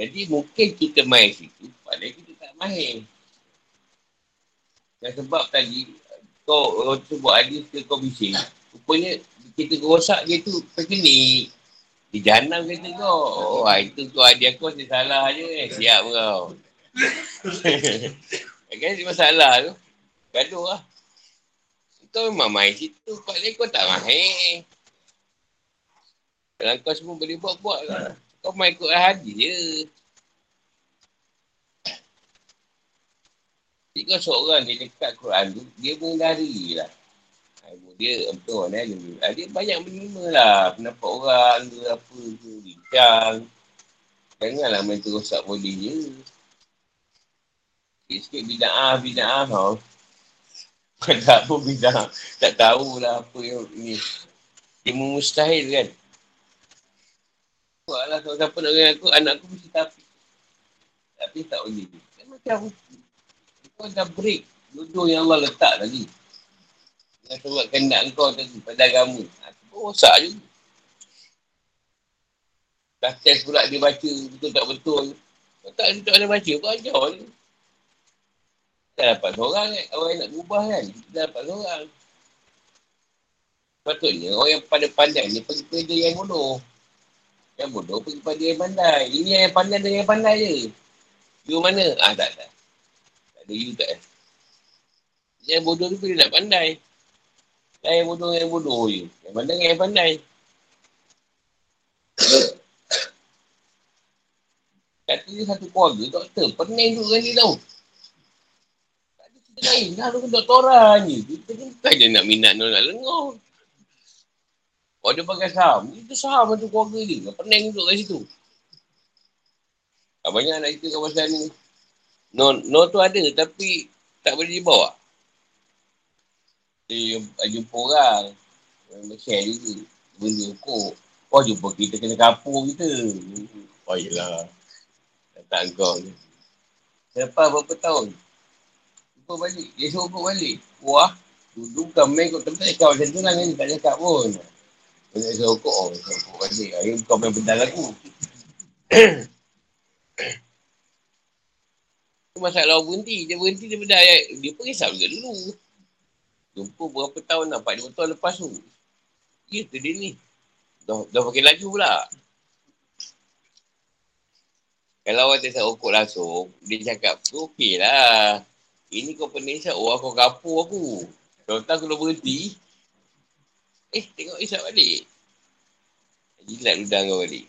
Jadi mungkin kita main situ, padahal kita tak main. Dan sebab tadi, kau, kau tu buat hadis ke kau bising, Rupanya kita rosak dia tu terkenik. Di janam kata kau. Oh, itu kau adik aku masih salah je. Eh. Siap kau. [laughs] kan dia masalah tu. Gaduh lah. Kau memang main situ. Pak ni kau tak main. Kalau kau semua boleh buat-buat lah. Kau main ikut hadis je. Jika seorang dia dekat Quran tu, dia mengendari lah. Dia betul kan eh? Dia banyak menerima lah. Pendapat orang ke apa ke. Bincang. Janganlah main terus tak boleh je. Sikit-sikit bida'ah, bida'ah tau. Tak pun bida'ah. Tak tahulah apa yang ni. Dia mustahil kan. Buatlah kalau siapa nak dengan aku, anak aku mesti tapi. Tapi tak boleh. Dia macam kau dah break. Duduk yang Allah letak tadi. Yang sebab kendak kau tadi pada agama. Itu pun rosak juga. Dah test pula dia baca betul tak betul. Kalau tak, tak ada baca, kau ajar je. Tak dapat seorang kan. Orang nak ubah kan. Tak dapat seorang. Patutnya orang yang pada pandai ni pergi pada yang bodoh. Yang bodoh pergi pada yang pandai. Ini yang pandai dengan yang pandai je. You mana? Ah tak, tak. Tak ada you tak. Yang bodoh tu dia nak pandai. Dan yang bodoh yang bodoh je. Yang pandai dengan yang pandai. Kata dia satu keluarga, doktor. Pening tu kan dia tau. Tak ada cerita lain. Dah tu doktoran je. Kita ni bukan dia nak minat nak lengah. Oh dia pakai saham. Itu saham tu keluarga dia. Pening duduk kat situ. Ah, banyak nak cerita pasal ni. No, no tu ada tapi tak boleh dibawa. Dia jumpa orang. Orang share juga. Benda ukur. Oh jumpa kita kena kapur kita. Oh yelah. Tak kau ni. Lepas berapa tahun? Jumpa balik. Dia suruh balik. Wah. Duduk kan main kot tempat kau macam tu lah ni. Tak cakap pun. Banyak saya rokok, oh, saya rokok balik. Ayo kau main pedal aku. [coughs] masalah berhenti. Dia berhenti dia pedal. Dia pun risau juga dulu. Jumpa berapa tahun dah, 4 tahun lepas tu. Ya tu dia ni. Dah, dah pakai laju pula. Kalau orang tak rokok langsung, dia cakap, okey lah. Ini kau pening isap, oh aku kapur aku. Kalau tak dah berhenti, Eh, tengok isap balik. Jilat udang kau balik.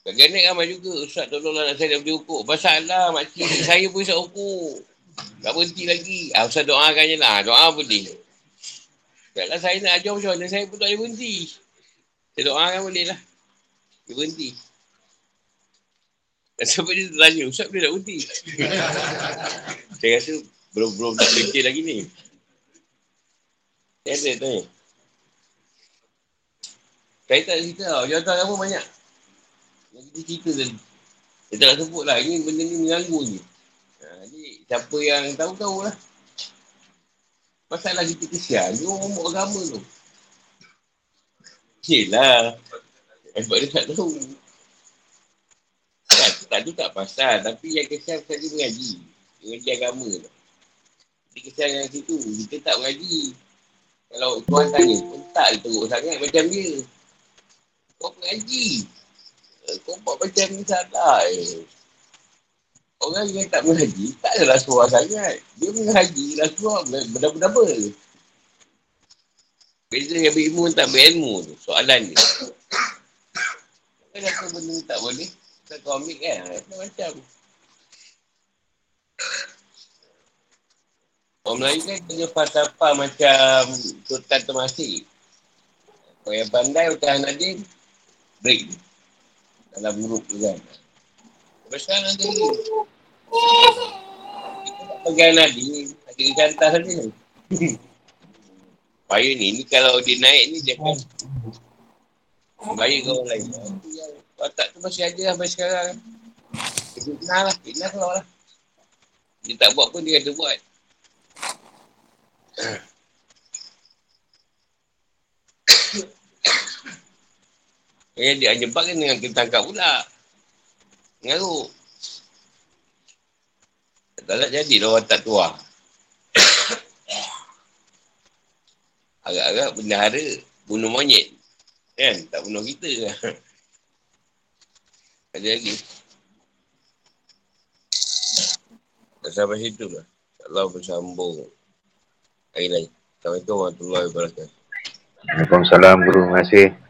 Kadang-kadang ramai juga. Ustaz tolonglah nak saya dah beli ukur. Masalah makcik saya pun isap ukur. Tak berhenti lagi. Ah, Ustaz doakan je lah. Doa boleh. Kalau saya nak ajar macam mana, saya pun tak boleh berhenti. Saya doakan boleh lah. Dia berhenti. Dan [laughs] sampai dia tanya, Ustaz boleh tak berhenti? [laughs] saya rasa belum belum tak berhenti lagi ni. Saya ada tanya. Saya tak cerita tau. Dia tahu apa banyak. Yang kita cerita tadi. Saya tak nak sebut lah. Ini benda ni mengganggu je. Siapa yang tahu-tahu lah. Masalah kita kesian. Dia orang buat agama tu. Yelah. Sebab dia tak tahu. Tak, tak tu tak pasal. Tapi yang kesian pasal dia mengaji. Mengaji agama tu. Dia kesian yang situ. Kita tak mengaji. Kalau tuan tanya, pun tak teruk sangat macam dia. Kau mengaji. Kau buat macam ni salah. Eh. Orang yang tak mengaji, tak adalah suara sangat. Dia mengaji lah suara benda-benda. Beza yang berilmu tak berilmu tu. Soalan dia. Kan apa benda tak boleh? Tak kau ambil kan? Macam-macam. Orang Melayu kan punya falsafah macam Sultan Temasik. Orang yang pandai macam Nadim, break ni. Dalam grup tu kan. Sekarang ada ni. Kita tak pegang Nadim, ada cantas tadi ni. [laughs] Payah ni, ni kalau dia naik ni dia kan Baik kau lain. Watak tu masih ada sampai sekarang. Fitnah lah, fitnah keluar lah. Dia tak buat pun dia kata buat. Eh, [coughs] dia jebak kan dengan kita tangkap pula. Mengaruk. Tak nak jadi lah watak tua. Agak-agak benda hara bunuh monyet. Kan? Tak bunuh kita. [laughs] Ada lagi. Sampai situ lah. Allah bersambung hari lain. Assalamualaikum warahmatullahi wabarakatuh. Waalaikumsalam guru. Terima kasih.